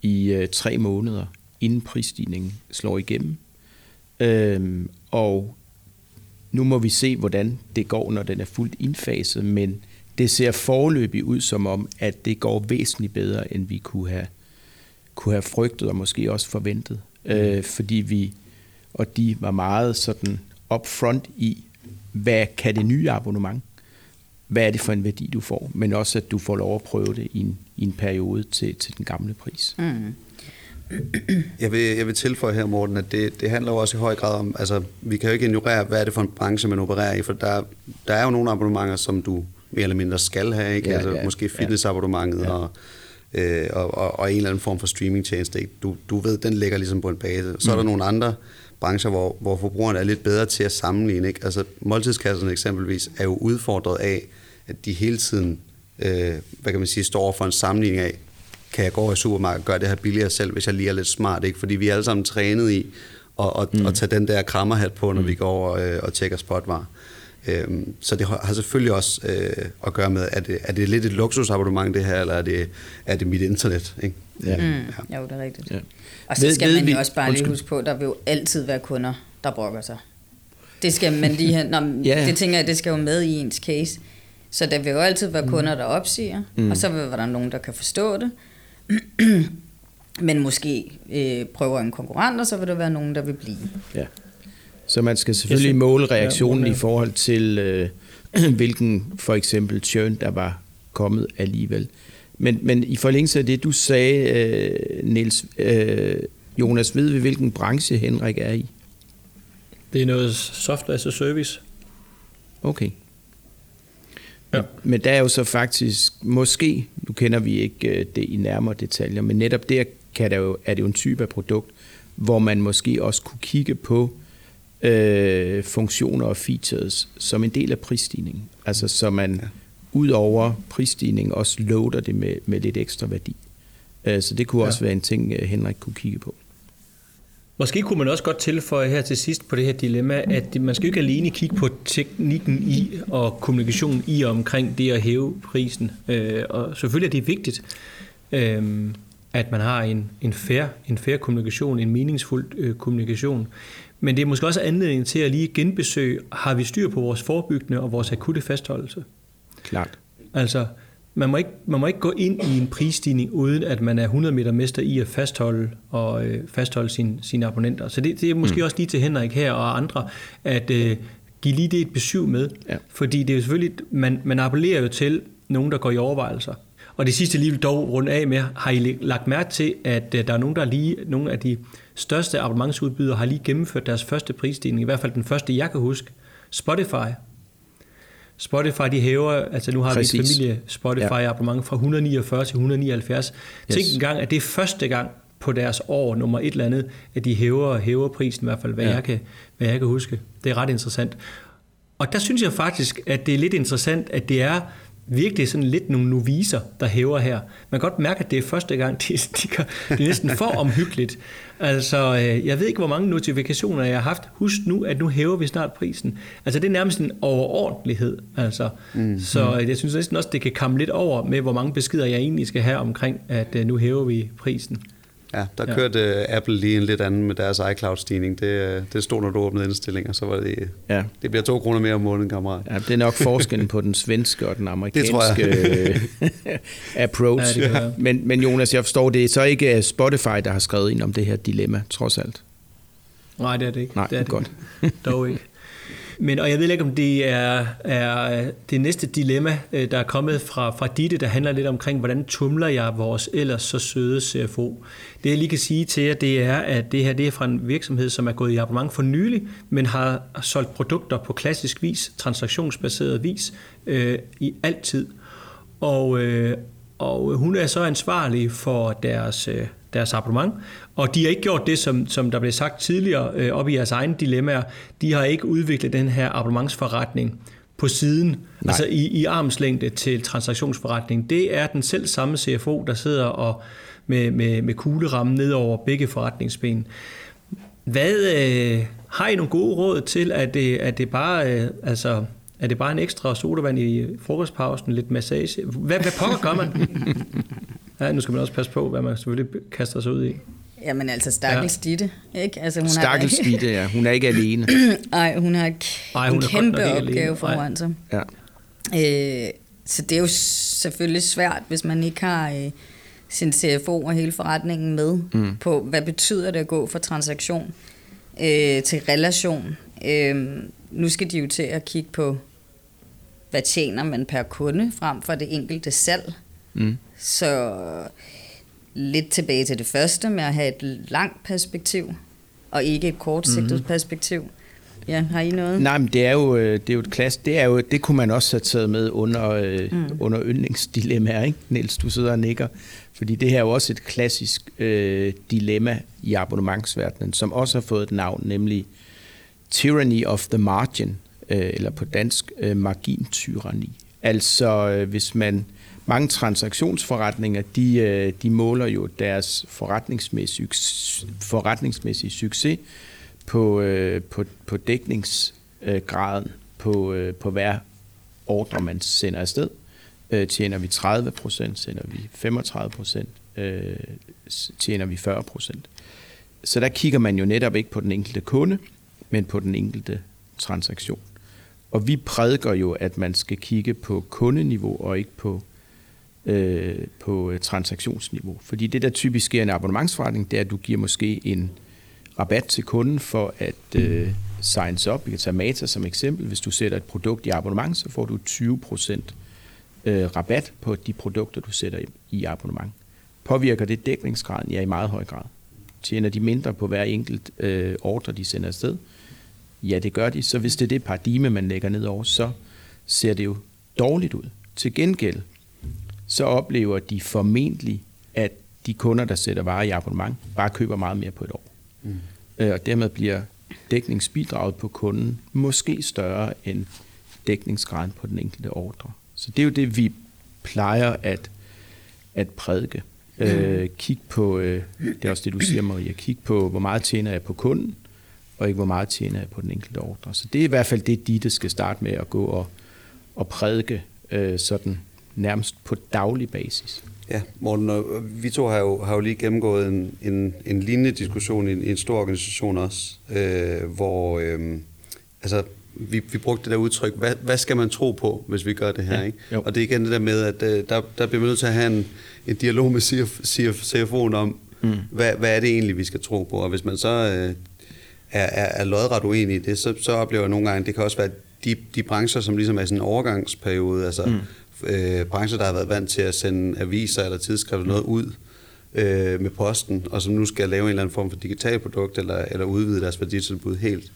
i øh, tre måneder, inden prisstigningen slår igennem. Øh, og nu må vi se, hvordan det går, når den er fuldt indfaset, men det ser forløbig ud som om, at det går væsentligt bedre, end vi kunne have kunne have frygtet og måske også forventet. Mm. Øh, fordi vi, og de var meget sådan upfront i, hvad kan det nye abonnement? Hvad er det for en værdi, du får? Men også, at du får lov at prøve det i en, i en periode til, til den gamle pris. Mm. Jeg vil, jeg vil tilføje her, Morten, at det, det handler jo også i høj grad om, altså vi kan jo ikke ignorere, hvad er det for en branche, man opererer i, for der, der er jo nogle abonnementer, som du mere eller mindre skal have, ikke? Ja, altså ja, måske fitnessabonnementet ja. og, øh, og, og, og en eller anden form for streamingtjeneste. Ikke? Du, du ved, den ligger ligesom på en base. Så mm. er der nogle andre brancher, hvor, hvor forbrugerne er lidt bedre til at sammenligne. Ikke? Altså måltidskasserne eksempelvis er jo udfordret af, at de hele tiden øh, hvad kan man sige, står for en sammenligning af, kan jeg gå over i supermarkedet og gøre det her billigere selv, hvis jeg lige er lidt smart, ikke? Fordi vi er alle sammen trænet i at, at, mm. at tage den der krammerhat på, når mm. vi går over øh, og tjekker spotvarer. Øhm, så det har selvfølgelig også øh, at gøre med, er det, er det lidt et luksusabonnement det her, eller er det, er det mit internet? Ikke? Ja. Mm. Jo, det er rigtigt. Ja. Og så Ved- skal ved man vi- jo også bare lige Undskyld. huske på, at der vil jo altid være kunder, der brokker sig. Det skal man lige have, nå, Ja, ja. det tænker jeg, det skal jo med i ens case. Så der vil jo altid være kunder, der opsiger, mm. og så vil der nogen, der kan forstå det. Men måske øh, prøver en konkurrent, og så vil der være nogen, der vil blive. Ja. Så man skal selvfølgelig synes- måle reaktionen Ja, i forhold til, øh, hvilken for eksempel churn, der var kommet alligevel. Men, men i forlængelse af det, du sagde, øh, Niels, øh, Jonas, ved vi, hvilken branche Henrik er i? Det er noget software as a service. Okay. Ja. Men, der er jo så faktisk, måske, nu kender vi ikke øh, det i nærmere detaljer, men netop der kan der jo, er det jo en type af produkt, hvor man måske også kunne kigge på øh, funktioner og features som en del af prisstigningen. Altså så man ja. ud over prisstigningen også loader det med, med lidt ekstra værdi. Øh, så det kunne Ja. også være en ting, øh, Henrik kunne kigge på. Måske kunne man også godt tilføje her til sidst på det her dilemma, at man skal ikke alene kigge på teknikken i og kommunikationen i og omkring det at hæve prisen. Øh, og selvfølgelig er det vigtigt, øh, at man har en, en, fair, en fair kommunikation, en meningsfuld øh, kommunikation. Men det er måske også anledning til at lige genbesøge, har vi styr på vores forebyggende og vores akutte fastholdelse? Klart. Altså, man må, ikke, man må ikke gå ind i en prisstigning, uden at man er 100 meter mester i at fastholde og øh, fastholde sine, sine abonnenter. Så det, det er måske mm. også lige til Henrik her og andre, at øh, give lige det et besøg med. Ja. Fordi det er jo selvfølgelig, man, man appellerer jo til nogen, der går i overvejelser. Og det sidste lige vil dog runde af med, har I lagt mærke til, at øh, der er nogen, der lige, nogle af de største abonnementsudbydere har lige gennemført deres første prisstigning, i hvert fald den første, jeg kan huske, Spotify. Spotify, de hæver, altså nu har Præcis. vi et familie Spotify abonnement fra 149 til 179. Yes. Tænk en gang, at det er første gang på deres år, nummer et eller andet, at de hæver, hæver prisen, i hvert fald, hvad, ja. jeg kan, hvad jeg kan huske. Det er ret interessant. Og der synes jeg faktisk, at det er lidt interessant, at det er virkelig sådan lidt nogle noviser, der hæver her. Man kan godt mærke, at det er første gang, de, de, gør, det er næsten for omhyggeligt. Altså, øh, jeg ved ikke, hvor mange notifikationer jeg har haft. Husk nu, at nu hæver vi snart prisen. Altså, det er nærmest en overordentlighed. Altså. Mm. Så øh, jeg synes næsten også, det kan komme lidt over med, hvor mange beskeder jeg egentlig skal have omkring, at øh, nu hæver vi prisen. Ja, der Ja. kørte øh, Apple lige en lidt anden med deres iCloud-stigning. Det, øh, det stod, når du åbnede indstillinger, så var det, Ja. det bliver to kroner mere om måneden, kammerat. Ja, det er nok forskellen på den svenske og den amerikanske tror jeg. øh, approach. Ja, det men, men Jonas, jeg forstår, det er så ikke Spotify, der har skrevet ind om det her dilemma, trods alt. Nej, det er det ikke. Nej, det er det godt. ikke. Dog ikke. Men, og jeg ved ikke, om det er, er det næste dilemma, øh, der er kommet fra, fra Ditte, der handler lidt omkring, hvordan tumler jeg vores ellers så søde CFO. Det jeg lige kan sige til jer, det er, at det her det er fra en virksomhed, som er gået i abonnement for nylig, men har solgt produkter på klassisk vis, transaktionsbaseret vis, øh, i altid. Og, øh, og hun er så ansvarlig for deres, øh, deres abonnement, og de har ikke gjort det, som, som der blev sagt tidligere øh, op i jeres egne dilemmaer. De har ikke udviklet den her abonnementsforretning på siden, Nej. altså i, i armslængde til transaktionsforretning. Det er den selv samme CFO, der sidder og med, med, med kuglerammen ned over begge forretningsben. Hvad øh, har I nogle gode råd til, at det, at det bare øh, altså er det bare en ekstra sodavand i frokostpausen, lidt massage? Hvad, hvad pokker gør man? Ja, nu skal man også passe på, hvad man selvfølgelig kaster sig ud i. Jamen altså, stakkels ja. Ditte, ikke? Altså, hun Stakkels har, Ditte, ja. Hun er ikke alene. Ej, hun har Ej, en hun nok kæmpe ikke opgave alene. foran sig. Ja. Øh, så det er jo selvfølgelig svært, hvis man ikke har øh, sin CFO og hele forretningen med mm. på, hvad betyder det at gå fra transaktion øh, til relation. Øh, nu skal de jo til at kigge på, hvad tjener man per kunde frem for det enkelte salg. Mm. Så lidt tilbage til det første med at have et langt perspektiv, og ikke et kortsigtet mm-hmm. perspektiv. Ja, har I noget? Nej, men det er jo, øh, det er jo et klasse, det er jo, det kunne man også have taget med under, øh, mm. under yndlingsdilemmaer, ikke? Niels, du sidder og nikker. Fordi det her er jo også et klassisk øh, dilemma i abonnementsverdenen, som også har fået et navn, nemlig Tyranny of the Margin, øh, eller på dansk øh, margintyranni. Altså øh, hvis man mange transaktionsforretninger, de, øh, de måler jo deres forretningsmæssige, forretningsmæssige succes på, øh, på, på dækningsgraden på, øh, på hver ordre, man sender afsted. Tjener vi 30 procent, sender vi 35 procent, tjener vi 40 procent. Så der kigger man jo netop ikke på den enkelte kunde, men på den enkelte transaktion. Og vi prædiker jo, at man skal kigge på kundeniveau og ikke på, øh, på øh, transaktionsniveau. Fordi det, der typisk sker i en abonnementsforretning, det er, at du giver måske en rabat til kunden for at øh, signs up. Vi kan tage Mata som eksempel. Hvis du sætter et produkt i abonnement, så får du 20% øh, rabat på de produkter, du sætter i, i abonnement. Påvirker det dækningsgraden? Ja, i meget høj grad. Tjener de mindre på hver enkelt øh, ordre, de sender afsted? Ja, det gør de. Så hvis det er det paradigme, man lægger ned over, så ser det jo dårligt ud. Til gengæld, så oplever de formentlig, at de kunder, der sætter varer i abonnement, bare køber meget mere på et år. Mm. Øh, og dermed bliver dækningsbidraget på kunden måske større end dækningsgraden på den enkelte ordre. Så det er jo det, vi plejer at, at prædike. Øh, kig på, øh, det er også det, du siger, Maria, kig på, hvor meget tjener jeg på kunden, og ikke hvor meget tjener jeg på den enkelte ordre. Så det er i hvert fald det, de der skal starte med at gå og, og prædike øh, sådan nærmest på daglig basis. Ja, Morten, og vi to har jo, har jo lige gennemgået en, en, en lignende diskussion i en, i en stor organisation også, øh, hvor øh, altså, vi, vi brugte det der udtryk, hvad, hvad skal man tro på, hvis vi gør det her? Ja, ikke? Og det er igen det der med, at øh, der, der bliver man nødt til at have en, en dialog med CF, CF, CFO'en om, mm. hvad, hvad er det egentlig, vi skal tro på? Og hvis man så øh, er, er, er lodret uenig i det, så, så oplever jeg nogle gange, det kan også være de, de brancher, som ligesom er sådan en overgangsperiode, altså mm øh, brancher, der har været vant til at sende aviser eller tidsskrifter noget ud øh, med posten, og som nu skal lave en eller anden form for digital produkt, eller, eller udvide deres værditilbud helt.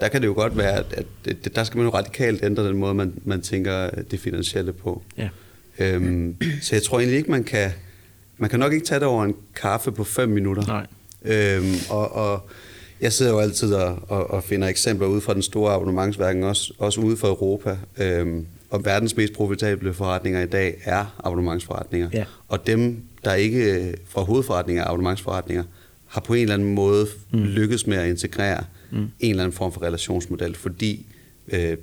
Der kan det jo godt være, at, at, der skal man jo radikalt ændre den måde, man, man tænker det finansielle på. Ja. Øhm, så jeg tror egentlig ikke, man kan... Man kan nok ikke tage det over en kaffe på fem minutter. Nej. Øhm, og, og jeg sidder jo altid og, og, og finder eksempler ud fra den store abonnementsværken, også, også ude for Europa. Øhm, og verdens mest profitable forretninger i dag er abonnementsforretninger. Ja. Og dem, der ikke øh, fra hovedforretninger er abonnementsforretninger, har på en eller anden måde mm. lykkes med at integrere mm. en eller anden form for relationsmodel, fordi øh,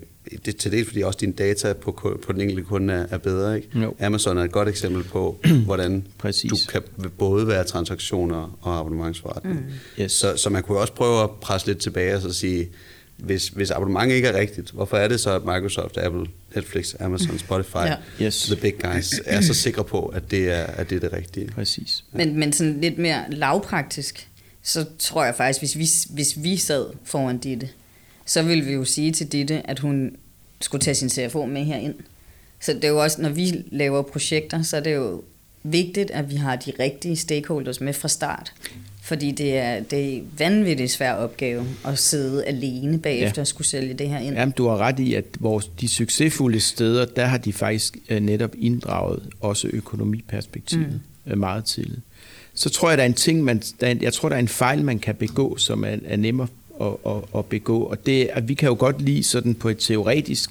det til dels fordi også dine data på, på den enkelte kunde er, er bedre. Ikke? Jo. Amazon er et godt eksempel på, hvordan Præcis. du kan både være transaktioner og abonnementsforretning. Mm. Yes. Så, så man kunne også prøve at presse lidt tilbage og så sige, hvis, hvis abonnement ikke er rigtigt, hvorfor er det så, at Microsoft, Apple, Netflix, Amazon, Spotify, ja. yes. the big guys, er så sikre på, at det er, at det, er det rigtige? Præcis. Ja. Men, men sådan lidt mere lavpraktisk, så tror jeg faktisk, hvis vi, hvis vi sad foran Ditte, så ville vi jo sige til Ditte, at hun skulle tage sin CFO med herind. Så det er jo også, når vi laver projekter, så er det jo vigtigt, at vi har de rigtige stakeholders med fra start. Fordi det er, det er en vanvittigt svær opgave at sidde alene bagefter ja. og skulle sælge det her ind. Jamen, du har ret i, at vores, de succesfulde steder, der har de faktisk uh, netop inddraget også økonomiperspektivet mm. meget tidligt. Så tror jeg, der er en ting, man, der jeg tror, der er en fejl, man kan begå, som er, er nemmere at, at, at begå. Og det er, at vi kan jo godt lige sådan på et teoretisk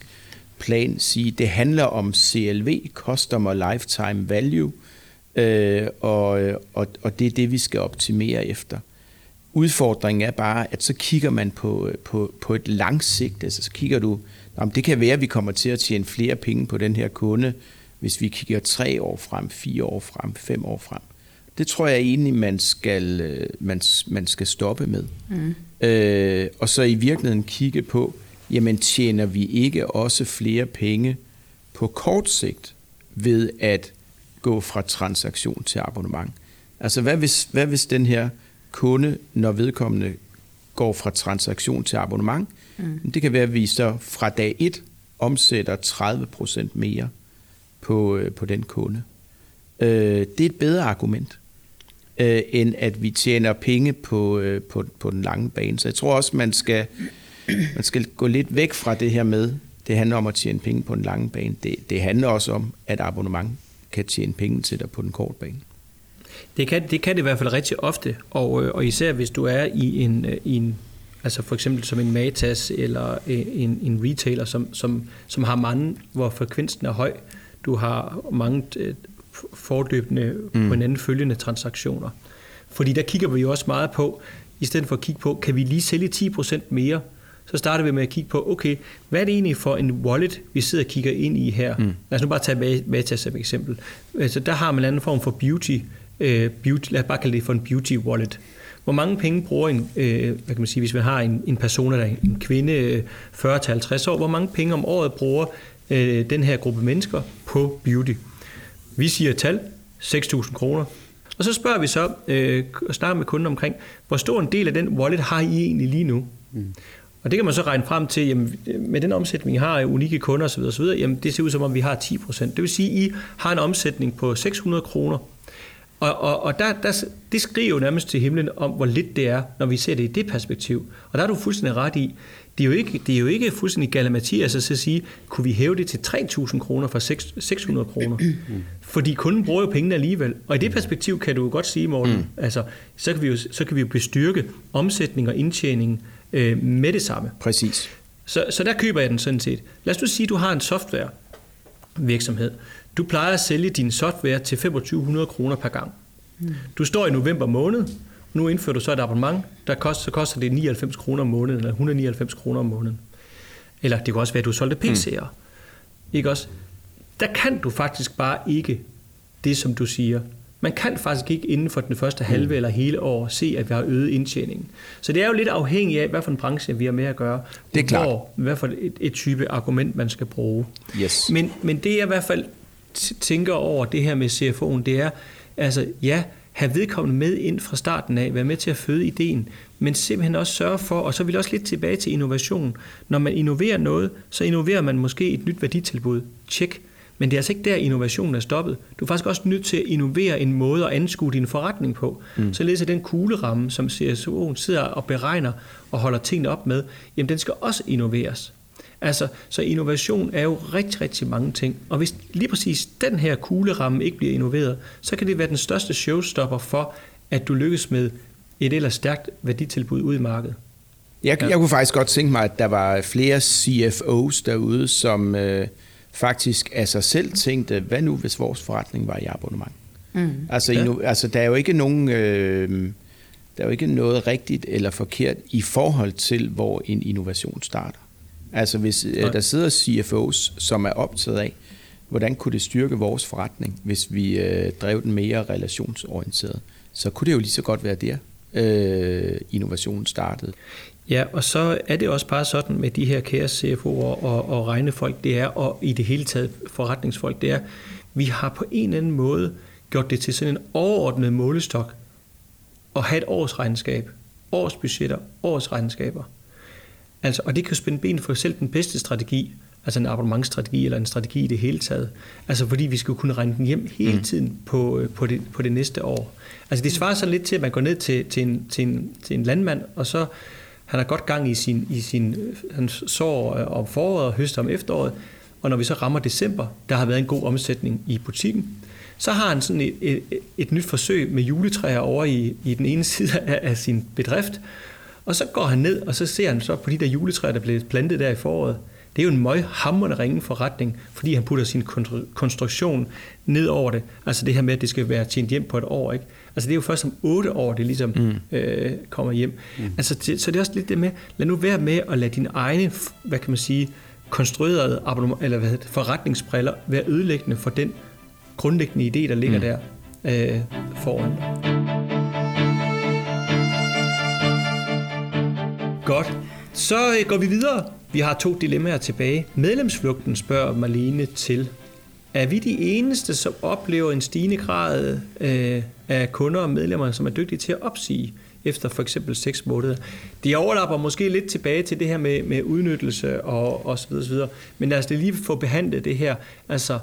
plan sige, det handler om CLV, Customer Lifetime Value, øh, og, og, og det er det, vi skal optimere efter. Udfordringen er bare, at så kigger man på, på, på et langt sigt, altså så kigger du, jamen det kan være, at vi kommer til at tjene flere penge på den her kunde, hvis vi kigger tre år frem, fire år frem, fem år frem. Det tror jeg egentlig, man skal, øh, man, man skal stoppe med. Mm. Øh, og så i virkeligheden kigge på, jamen tjener vi ikke også flere penge på kort sigt ved at gå fra transaktion til abonnement. Altså hvad hvis, hvad hvis den her kunde, når vedkommende går fra transaktion til abonnement, mm. det kan være, at vi så fra dag 1 omsætter 30% mere på, øh, på den kunde. Øh, det er et bedre argument. øh, end at vi tjener penge på, øh, på, på den lange bane. Så jeg tror også, man skal, man skal gå lidt væk fra det her med, det handler om at tjene penge på den lange bane. Det, det handler også om, at abonnement kan tjene penge til dig på den korte bane. Det kan, det kan det i hvert fald rigtig ofte, og, øh, og især hvis du er i en, øh, i en altså for eksempel som en Matas eller øh, en, en retailer, som, som, som har mange, hvor frekvensen er høj. Du har mange forløbende mm. på hinanden følgende transaktioner. Fordi der kigger vi jo også meget på, i stedet for at kigge på, kan vi lige sælge 10% mere, så starter vi med at kigge på, okay, hvad er det egentlig for en wallet, vi sidder og kigger ind i her? Mm. Lad os nu bare tage Matas som eksempel. Altså, der har man en anden form for beauty, uh, beauty, lad os bare kalde det for en beauty wallet. Hvor mange penge bruger en, uh, hvad kan man sige, hvis man har en, en person, der er en kvinde 40-50 år, hvor mange penge om året bruger uh, den her gruppe mennesker på beauty? Vi siger tal, 6.000 kroner. Og så spørger vi så øh, og snakker med kunden omkring, hvor stor en del af den wallet har I egentlig lige nu? Mm. Og det kan man så regne frem til, jamen, med den omsætning, I har af unikke kunder osv., osv. Jamen, det ser ud som om, vi har 10 procent. Det vil sige, at I har en omsætning på 600 kroner. Og, og, og der, der, det skriver jo nærmest til himlen om, hvor lidt det er, når vi ser det i det perspektiv. Og der er du fuldstændig ret i, det er jo ikke, det er jo ikke fuldstændig galamatias at sige, kunne vi hæve det til 3.000 kroner fra 600 kroner? Fordi kunden bruger jo pengene alligevel. Og i det perspektiv kan du jo godt sige, Morten, mm. altså, så, kan vi jo, så kan vi jo bestyrke omsætning og indtjening øh, med det samme. Præcis. Så, så der køber jeg den sådan set. Lad os nu sige, at du har en software virksomhed. Du plejer at sælge din software til 2500 kroner per gang. Mm. Du står i november måned, nu indfører du så et abonnement, der koster, så koster det 99 kroner om måneden, eller 199 kroner om måneden. Eller det kan også være, at du solgte PC'er. Mm. Ikke også? Der kan du faktisk bare ikke det, som du siger. Man kan faktisk ikke inden for den første halve mm. eller hele år se, at vi har øget indtjeningen. Så det er jo lidt afhængigt af, hvad for en branche vi har med at gøre. Det er klart. Hvor, hvad for et, et type argument, man skal bruge. Yes. Men, men det jeg i hvert fald tænker over det her med CFO'en, det er, altså ja, have vedkommende med ind fra starten af, være med til at føde ideen, men simpelthen også sørge for, og så vil jeg også lidt tilbage til innovation. Når man innoverer noget, så innoverer man måske et nyt værditilbud. Tjek. Men det er altså ikke der, innovationen er stoppet. Du er faktisk også nødt til at innovere en måde at anskue din forretning på. Mm. Så læser den kugleramme, som CSO'en sidder og beregner og holder tingene op med, jamen den skal også innoveres. Altså, så innovation er jo rigtig, rigtig mange ting. Og hvis lige præcis den her kugleramme ikke bliver innoveret, så kan det være den største showstopper for, at du lykkes med et ellers stærkt værditilbud ud i markedet. Jeg, ja. jeg kunne faktisk godt tænke mig, at der var flere CFO's derude, som øh, faktisk af sig selv tænkte, hvad nu hvis vores forretning var i abonnement? Mm. Altså, ja. nu, altså, der er jo ikke nogen... Øh, der er jo ikke noget rigtigt eller forkert i forhold til, hvor en innovation starter. Altså hvis øh, Nej. der sidder CFO's, som er optaget af, hvordan kunne det styrke vores forretning, hvis vi øh, drev den mere relationsorienteret, så kunne det jo lige så godt være der, øh, innovationen startede. Ja, og så er det også bare sådan med de her kære CFO'er og, og regnefolk, det er, og i det hele taget forretningsfolk, det er, vi har på en eller anden måde gjort det til sådan en overordnet målestok at have et årsregnskab, årsbudgetter, årsregnskaber. Altså, og det kan spænde ben for selv den bedste strategi, altså en abonnementsstrategi eller en strategi i det hele taget. Altså fordi vi skal kunne regne den hjem hele mm. tiden på, øh, på, det, på det næste år. Altså det svarer så lidt til, at man går ned til, til, en, til, en, til en landmand, og så han har godt gang i sin, i sin øh, han sår øh, om foråret og høster om efteråret, og når vi så rammer december, der har været en god omsætning i butikken, så har han sådan et, et, et nyt forsøg med juletræer over i, i den ene side af, af sin bedrift, og så går han ned, og så ser han så på de der juletræer, der blev plantet der i foråret. Det er jo en møg hammerende ringe forretning, fordi han putter sin konstruktion ned over det. Altså det her med, at det skal være tjent hjem på et år. Ikke? Altså det er jo først om otte år, det ligesom mm. øh, kommer hjem. Mm. Altså, det, så det er også lidt det med, lad nu være med at lade dine egne, hvad kan man sige, konstruerede eller hvad det, forretningsbriller være ødelæggende for den grundlæggende idé, der ligger mm. der øh, foran Godt. Så øh, går vi videre. Vi har to dilemmaer tilbage. Medlemsflugten spørger Marlene til. Er vi de eneste, som oplever en stigende grad øh, af kunder og medlemmer, som er dygtige til at opsige efter for eksempel 6 måneder? De overlapper måske lidt tilbage til det her med, med udnyttelse og, og så videre, så videre. Men lad os lige få behandlet det her. Altså,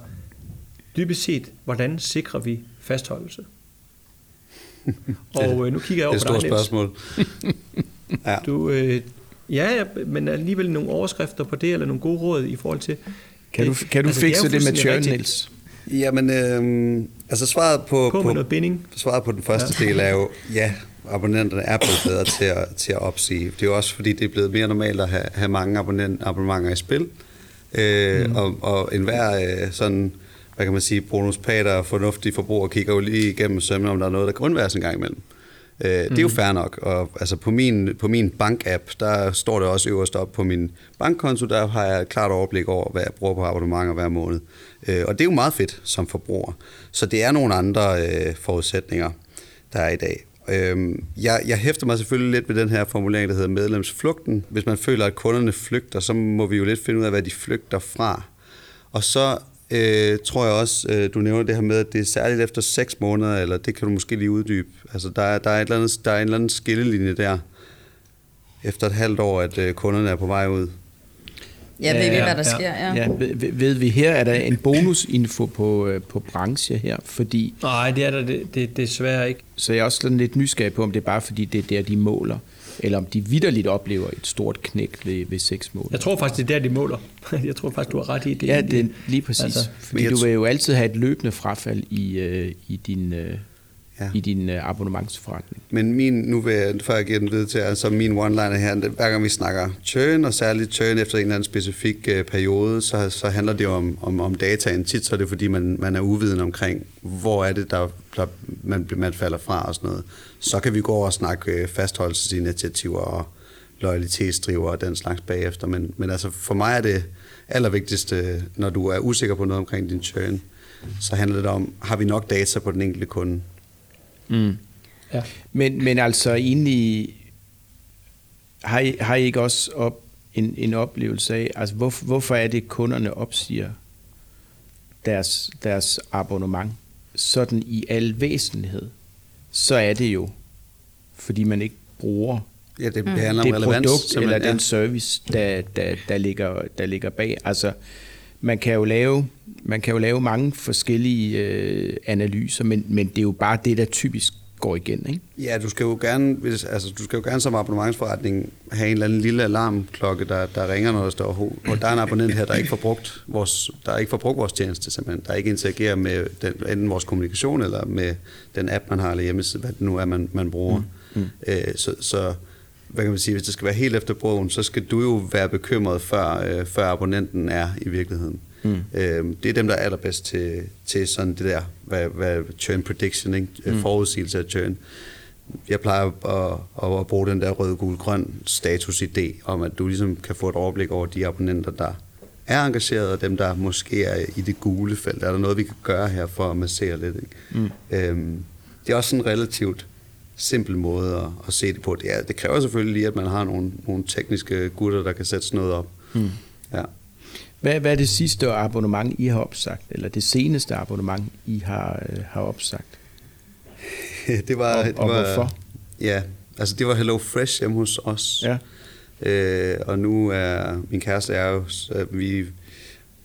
dybest set, hvordan sikrer vi fastholdelse? Og øh, nu kigger jeg over det er på et dig, stort spørgsmål. ja. Du, øh, ja, men alligevel nogle overskrifter på det, eller nogle gode råd i forhold til... Kan du, kan du Altså, det fikse det, med fuldstændig churn. Niels? Jamen, øh, altså svaret på, På med noget binding. svaret på den første ja. del er jo, ja, abonnenterne er blevet bedre til at, til at opsige. Det er jo også fordi, det er blevet mere normalt at have, have mange abonnent, abonnementer i spil. Øh, mm. og, og enhver øh, sådan, hvad kan man sige, bonuspater og fornuftig forbruger kigger jo lige igennem sømmen, om der er noget, der kan undværes en gang imellem. Øh, det er jo fair nok, og altså på min, på min bank-app, der står det også øverst op på min bankkonto, der har jeg et klart overblik over, hvad jeg bruger på abonnementer hver måned. Øh, og det er jo meget fedt som forbruger. Så det er nogle andre øh, forudsætninger, der er i dag. Øhm, jeg, jeg hæfter mig selvfølgelig lidt ved den her formulering, der hedder medlemsflugten. Hvis man føler, at kunderne flygter, så må vi jo lidt finde ud af, hvad de flygter fra. Og så øh, tror jeg også, øh, du nævner det her med, at det er særligt efter 6 måneder, eller det kan du måske lige uddybe. Altså, der er, der er, et eller andet, der er en eller anden skillelinje der, efter et halvt år, at øh, kunderne er på vej ud. Ja, ved vi, hvad der ja. sker, ja. Ja, ved, ved- vi her, er der en bonusinfo på, øh, på branche her, fordi Nej, det er der det, det, desværre ikke. så jeg er også sådan lidt nysgerrig på, om det er bare fordi, det er der, de måler, eller om de vidderligt oplever et stort knæk ved, ved seks måneder. Jeg tror faktisk, det er der, de måler. Jeg tror faktisk, du har ret i det. Ja, det lige præcis. Altså, fordi du vil jo altid have et løbende frafald i, øh, i din, øh, Ja. i din øh, abonnementsforretning. Men min, nu vil jeg, før jeg giver den videre til, altså min one-liner her, hver gang vi snakker churn, og særligt churn efter en eller anden specifik øh, periode, så, så handler det jo om, om, om dataen. Tit så er det, fordi man, man er uviden omkring, hvor er det, der, der man, man falder fra og sådan noget. Så kan vi gå over og snakke øh, fastholdelsesinitiativer og loyalitetsdriver og den slags bagefter. Men, men altså for mig er det allervigtigste, når du er usikker på noget omkring din churn, så handler det om, har vi nok data på den enkelte kunde? Mm. Ja. Men, men altså egentlig, har I, har I ikke også op, en, en oplevelse af, altså hvor, hvorfor er det, kunderne opsiger deres, deres abonnement? Sådan i al væsentlighed, så er det jo, fordi man ikke bruger Ja, det, det handler det om relevans. produkt eller ja. den service, der, der, der, ligger, der ligger bag. Altså, man kan jo lave, man kan jo lave mange forskellige øh, analyser, men, men det er jo bare det, der typisk går igen. Ikke? Ja, du skal jo gerne, hvis, altså, du skal jo gerne som abonnementsforretning have en eller anden lille alarmklokke, der, der ringer, når der står, "Hov, og der er en abonnent her, der ikke får brugt vores, der ikke får brugt vores tjeneste, simpelthen. Der ikke interagerer med den, enten vores kommunikation, eller med den app, man har, eller hjemmeside, hvad det nu er, man, man bruger. Mm. Mm. Øh, så, så hvad kan man sige, hvis det skal være helt efter bogen, så skal du jo være bekymret, før, øh, før abonnenten er i virkeligheden. Mm. Øh, det er dem, der er allerbedst til, til sådan det der, hvad, hvad churn prediction, ikke? Mm. forudsigelse af churn. Jeg plejer at, at bruge den der rød, gul, grøn status-idé, om at du ligesom kan få et overblik over de abonnenter, der er engageret, og dem, der måske er i det gule felt. Er der noget, vi kan gøre her for at massere lidt? Ikke? Mm. Øhm, det er også sådan relativt simpel måde at, at se det på. Det, er, det kræver selvfølgelig lige, at man har nogle, nogle tekniske gutter, der kan sætte sådan noget op. Mm. Ja. Hvad, hvad er det sidste abonnement, I har opsagt? Eller det seneste abonnement, I har, øh, har opsagt? det var, Og- det og var, hvorfor? Ja, altså det var Hello Fresh hjemme hos os. Ja. Øh, og nu er min kæreste er jo, så vi,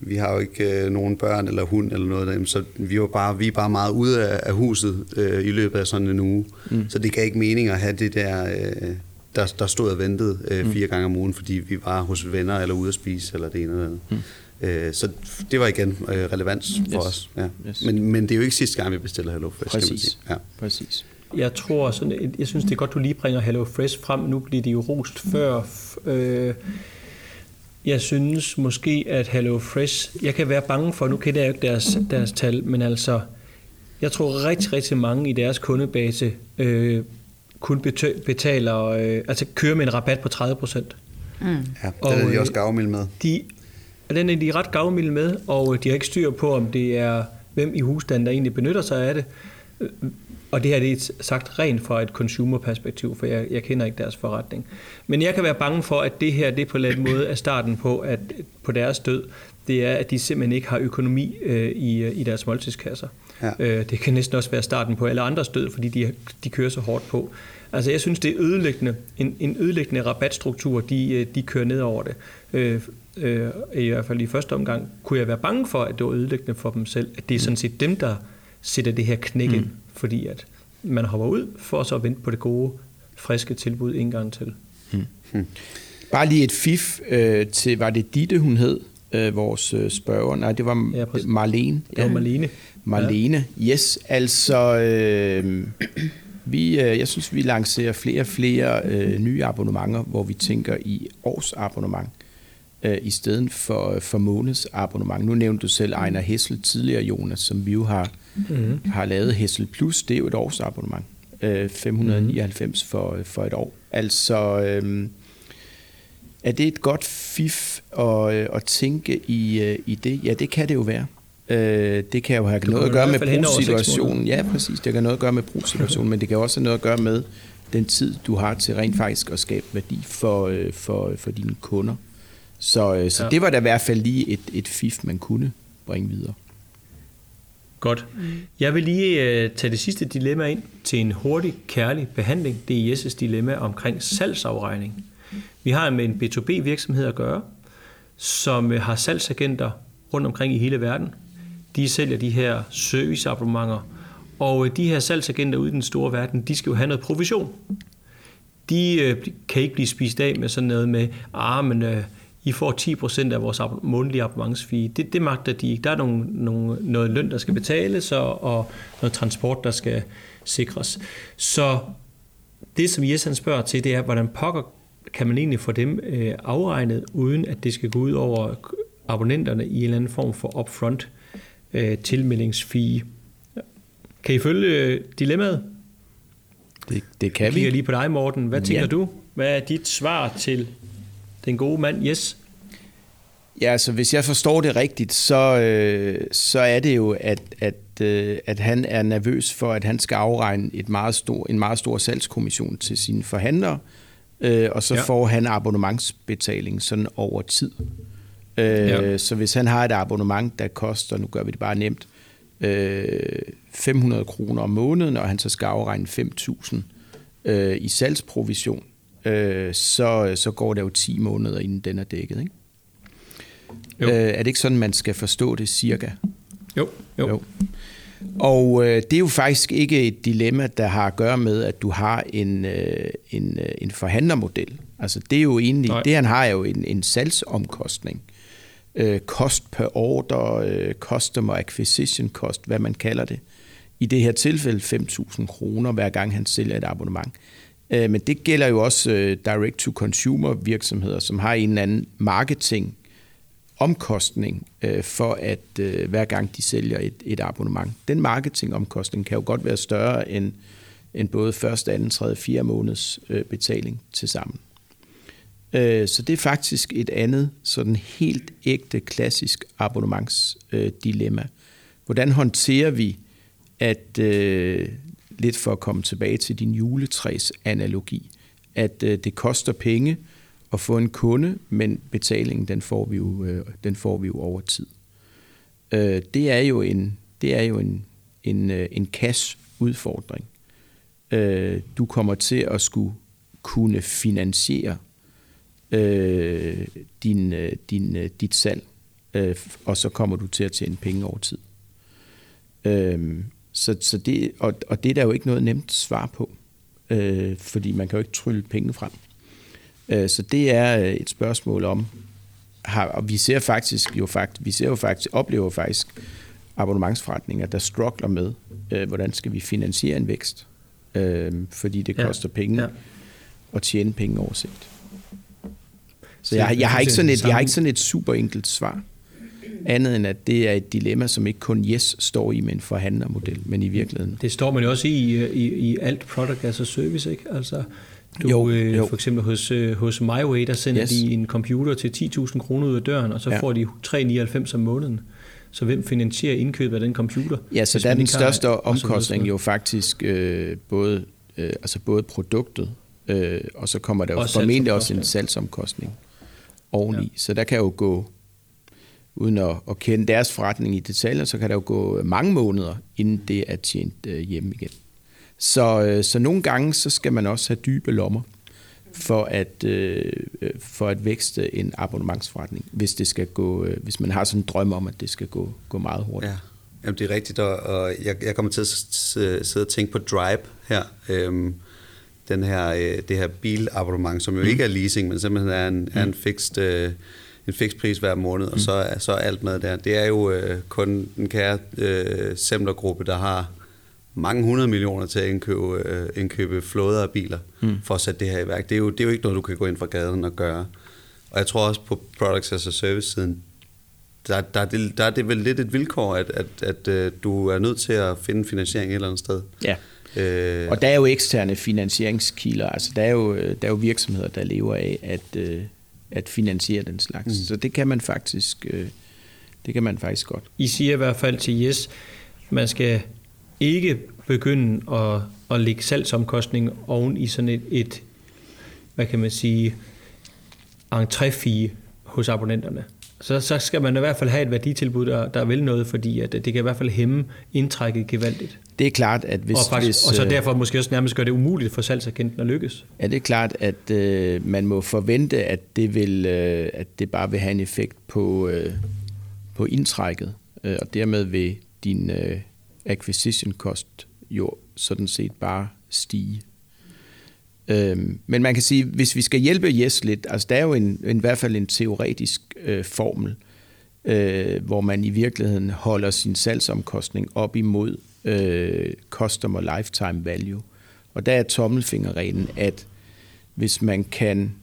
vi har jo ikke øh, nogen børn eller hund eller noget derhjemme, så vi var bare, vi er bare meget ude af, af huset øh, i løbet af sådan en uge. Mm. Så det gav ikke mening at have det der, øh, der, der stod og ventede øh, fire gange om ugen, fordi vi var hos venner eller ude at spise eller det ene eller andet. Mm. Øh, så det var igen øh, relevans for Yes. os. Ja. Yes. Men, men det er jo ikke sidste gang, vi bestiller Hello Fresh, kan man Præcis. sige. Ja. Præcis. Jeg tror sådan, jeg synes det er godt, du lige bringer Hello Fresh frem. Nu bliver de jo rost før. Øh, jeg synes måske, at Hello Fresh, jeg kan være bange for, nu kender jeg jo ikke deres, deres tal, men altså, jeg tror rigtig, rigtig mange i deres kundebase øh, kun beta- betaler, øh, altså kører med en rabat på 30 procent. Ja, den Og, er de øh, også gavmild med. De, og den er de ret gavmilde med, og de har ikke styr på, om det er hvem i husstanden, der egentlig benytter sig af det. Og det her det er sagt rent fra et consumer-perspektiv, for jeg, jeg kender ikke deres forretning. Men jeg kan være bange for, at det her det på en eller anden måde er starten på, at på deres død, det er, at de simpelthen ikke har økonomi øh, i, i deres måltidskasser. Ja. Øh, det kan næsten også være starten på alle andres død, fordi de, de kører så hårdt på. Altså jeg synes, det er ødelæggende, en, en ødelæggende rabatstruktur, de, øh, de kører ned over det. Øh, øh, I hvert fald i første omgang kunne jeg være bange for, at det var ødelæggende for dem selv. At det er sådan set dem, der sætter det her knæk ind, fordi at man hopper ud, for så at vente på det gode, friske tilbud en gang til. Hmm. Bare lige et fif øh, til, var det Ditte, hun hed, øh, vores øh, spørger? Nej, det var ja, Marlene. Det var Marlene. Marlene, ja. yes. Altså, øh, vi, øh, jeg synes, vi lancerer flere og flere øh, nye abonnementer, hvor vi tænker i årsabonnement øh, i stedet for, for månedsabonnement. Nu nævnte du selv Ejner Hessel tidligere, Jonas, som vi jo har, mm-hmm. har lavet Hessel Plus. Det er jo et årsabonnement. Øh, 599 mm-hmm. for, for et år. Altså, øh, er det et godt fif at, øh, at tænke i, øh, i det? Ja, det kan det jo være. Øh, det kan jo have noget at gøre med brugssituationen. Ja, præcis. Det kan noget at gøre med brugssituationen, men det kan også have noget at gøre med den tid, du har til rent faktisk at skabe værdi for, for, for dine kunder. Så, så ja. det var da i hvert fald lige et, et fif, man kunne bringe videre. Godt. Jeg vil lige øh, tage det sidste dilemma ind til en hurtig, kærlig behandling. Det er Jesses dilemma omkring salgsafregning. Vi har med en B2B-virksomhed at gøre, som øh, har salgsagenter rundt omkring i hele verden. De sælger de her serviceabonnementer, og øh, de her salgsagenter ude i den store verden, de skal jo have noget provision. De øh, kan ikke blive spist af med sådan noget med, ah, men øh, i får 10% af vores månedlige abonnementsfee. Det, det magter de ikke. Der er nogle, nogle, noget løn, der skal betales, og, og noget transport, der skal sikres. Så det, som Jes spørger til, det er, hvordan pokker kan man egentlig få dem øh, afregnet, uden at det skal gå ud over abonnenterne i en eller anden form for upfront øh, tilmeldingsfee. Kan I følge øh, dilemmaet? Det, det kan Jeg vi. lige på dig, Morten. Hvad tænker ja. du? Hvad er dit svar til den gode mand? Yes. Ja, altså hvis jeg forstår det rigtigt, så, øh, så er det jo, at, at, øh, at han er nervøs for, at han skal afregne et meget stor, en meget stor salgskommission til sine forhandlere, øh, og så ja. får han abonnementsbetaling sådan over tid. Øh, ja. Så hvis han har et abonnement, der koster, nu gør vi det bare nemt, øh, 500 kroner om måneden, og han så skal afregne 5.000 øh, i salgsprovision, øh, så, så går der jo 10 måneder, inden den er dækket. Ikke? Jo. Øh, er det ikke sådan, man skal forstå det cirka? Jo, jo. jo. Og øh, det er jo faktisk ikke et dilemma, der har at gøre med, at du har en, øh, en, øh, en forhandlermodel. Altså det er jo egentlig, Nej. det han har jo en, en salgsomkostning. Øh, cost per order, øh, customer acquisition cost, hvad man kalder det. I det her tilfælde 5.000 kroner, hver gang han sælger et abonnement. Øh, men det gælder jo også øh, direct-to-consumer virksomheder, som har en eller anden marketing omkostning øh, for, at øh, hver gang de sælger et, et abonnement. Den marketingomkostning kan jo godt være større end, end både første, anden, tredje, fire måneds øh, betaling til sammen. Øh, så det er faktisk et andet sådan helt ægte klassisk abonnementsdilemma. Øh, Hvordan håndterer vi, at øh, lidt for at komme tilbage til din juletræs analogi, at øh, det koster penge, at få en kunde, men betalingen den får vi jo, øh, den får vi jo over tid. Øh, det er jo en, det er jo en, en, øh, en cash-udfordring. Øh, du kommer til at skulle kunne finansiere øh, din, øh, din, øh, dit salg, øh, og så kommer du til at tjene penge over tid. Øh, så, så det, og, og det er der jo ikke noget nemt svar på, øh, fordi man kan jo ikke trylle penge frem. Øh, så det er øh, et spørgsmål om, og vi ser faktisk jo faktisk, vi ser jo faktisk, oplever faktisk abonnementsforretninger, der struggler med, øh, hvordan skal vi finansiere en vækst, fordi det koster ja. penge ja. at tjene penge over sigt. Så jeg, jeg, har ikke sådan et, jeg har ikke sådan et super enkelt svar, andet end at det er et dilemma, som ikke kun Yes står i med en forhandlermodel, men i virkeligheden. Det står man jo også i, i, i alt product as a service, ikke? Altså, du, jo, øh, jo. For eksempel hos, øh, hos MyWay, der sender yes. de en computer til 10.000 kroner ud af døren, og så ja. får de 3,99 om måneden. Så hvem finansierer indkøbet af den computer? Ja, så der er den største har, omkostning jo faktisk øh, både, øh, altså både produktet, øh, og så kommer der jo formentlig også en salgsomkostning oveni. Ja. Så der kan jo gå, uden at, at kende deres forretning i detaljer, så kan der jo gå mange måneder, inden det er tjent øh, hjem igen. Så, øh, så nogle gange så skal man også have dybe lommer for at, øh, for at vækste en abonnementsforretning, hvis, det skal gå, øh, hvis man har sådan en drøm om, at det skal gå, gå meget hurtigt. Ja. Jamen, det er rigtigt, og, og jeg, jeg kommer til at sidde og tænke på Drive her. Øhm, den her, øh, det her bilabonnement, som jo mm. ikke er leasing, men simpelthen er en, mm. er en fixed... Øh, en fix pris hver måned, og mm. så, er, så er alt med der. Det er jo øh, kun den kære øh, Semler-gruppe, der har mange hundrede millioner til at indkøbe, øh, indkøbe flåder af biler mm. for at sætte det her i værk. Det er, jo, det er jo ikke noget, du kan gå ind fra gaden og gøre. Og jeg tror også på Products as a Service-siden, der, der, er det, der er det vel lidt et vilkår, at, at, at, at øh, du er nødt til at finde finansiering et eller andet sted. Ja. Øh, og der er jo eksterne finansieringskilder. Altså, der, er jo, der er jo virksomheder, der lever af at, øh, at finansiere den slags. Mm. Så det kan man faktisk øh, det kan man faktisk godt. I siger i hvert fald til Yes, man skal ikke begynde at, at lægge salgsomkostning oven i sådan et, et hvad kan man sige, entréfie hos abonnenterne. Så, så skal man i hvert fald have et værditilbud, der, der vil noget, fordi at det kan i hvert fald hæmme indtrækket gevaldigt. Det er klart, at hvis... Og, faktisk, hvis, og så øh, derfor måske også nærmest gør det umuligt for salgsagenten at lykkes. Ja, det er klart, at øh, man må forvente, at det, vil, øh, at det bare vil have en effekt på, øh, på indtrækket, øh, og dermed vil din øh, acquisition cost jo sådan set bare stige. Øhm, men man kan sige, hvis vi skal hjælpe Yes lidt, altså der er jo en, en, i hvert fald en teoretisk øh, formel, øh, hvor man i virkeligheden holder sin salgsomkostning op imod øh, customer lifetime value. Og der er tommelfingerreglen, at hvis man kan,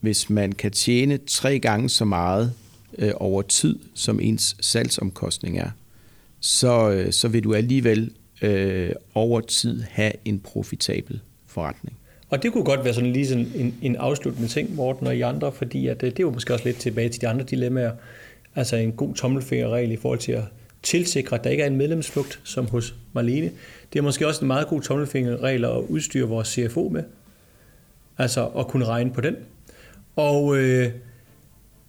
hvis man kan tjene tre gange så meget øh, over tid, som ens salgsomkostning er, så, øh, så vil du alligevel øh, over tid have en profitabel forretning. Og det kunne godt være sådan lige sådan en, en afsluttende ting, Morten og I andre, fordi at, øh, det er jo måske også lidt tilbage til de andre dilemmaer. Altså en god tommelfingerregel i forhold til at tilsikre, at der ikke er en medlemsflugt, som hos Marlene. Det er måske også en meget god tommelfingerregel at udstyre vores CFO med. Altså at kunne regne på den. Og øh,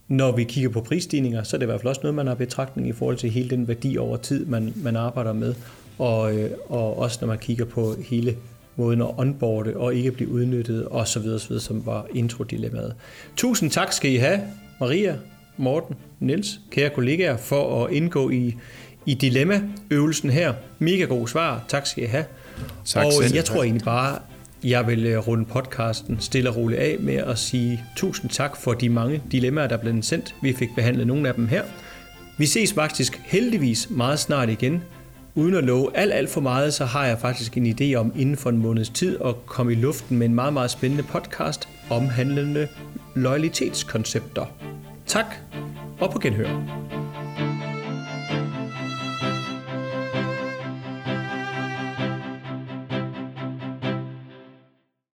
når vi kigger på prisstigninger, så er det i hvert fald også noget, man har betragtning i forhold til hele den værdi over tid, man, man arbejder med. Og, øh, og også når man kigger på hele måden at onboarde og ikke blive udnyttet osv., osv. som var intro-dilemmaet. Tusind tak skal I have, Maria, Morten, Niels, kære kollegaer, for at indgå i, i dilemmaøvelsen her. Mega god svar. Tak skal I have. Tak og selv. jeg tror egentlig bare, jeg vil øh, runde podcasten stille og roligt af med at sige tusind tak for de mange dilemmaer, der er blevet sendt. Vi fik behandlet nogle af dem her. Vi ses faktisk heldigvis meget snart igen. Uden at love alt, alt for meget, så har jeg faktisk en idé om inden for en måneds tid at komme i luften med en meget, meget spændende podcast omhandlende loyalitetskoncepter. Tak, og på genhør.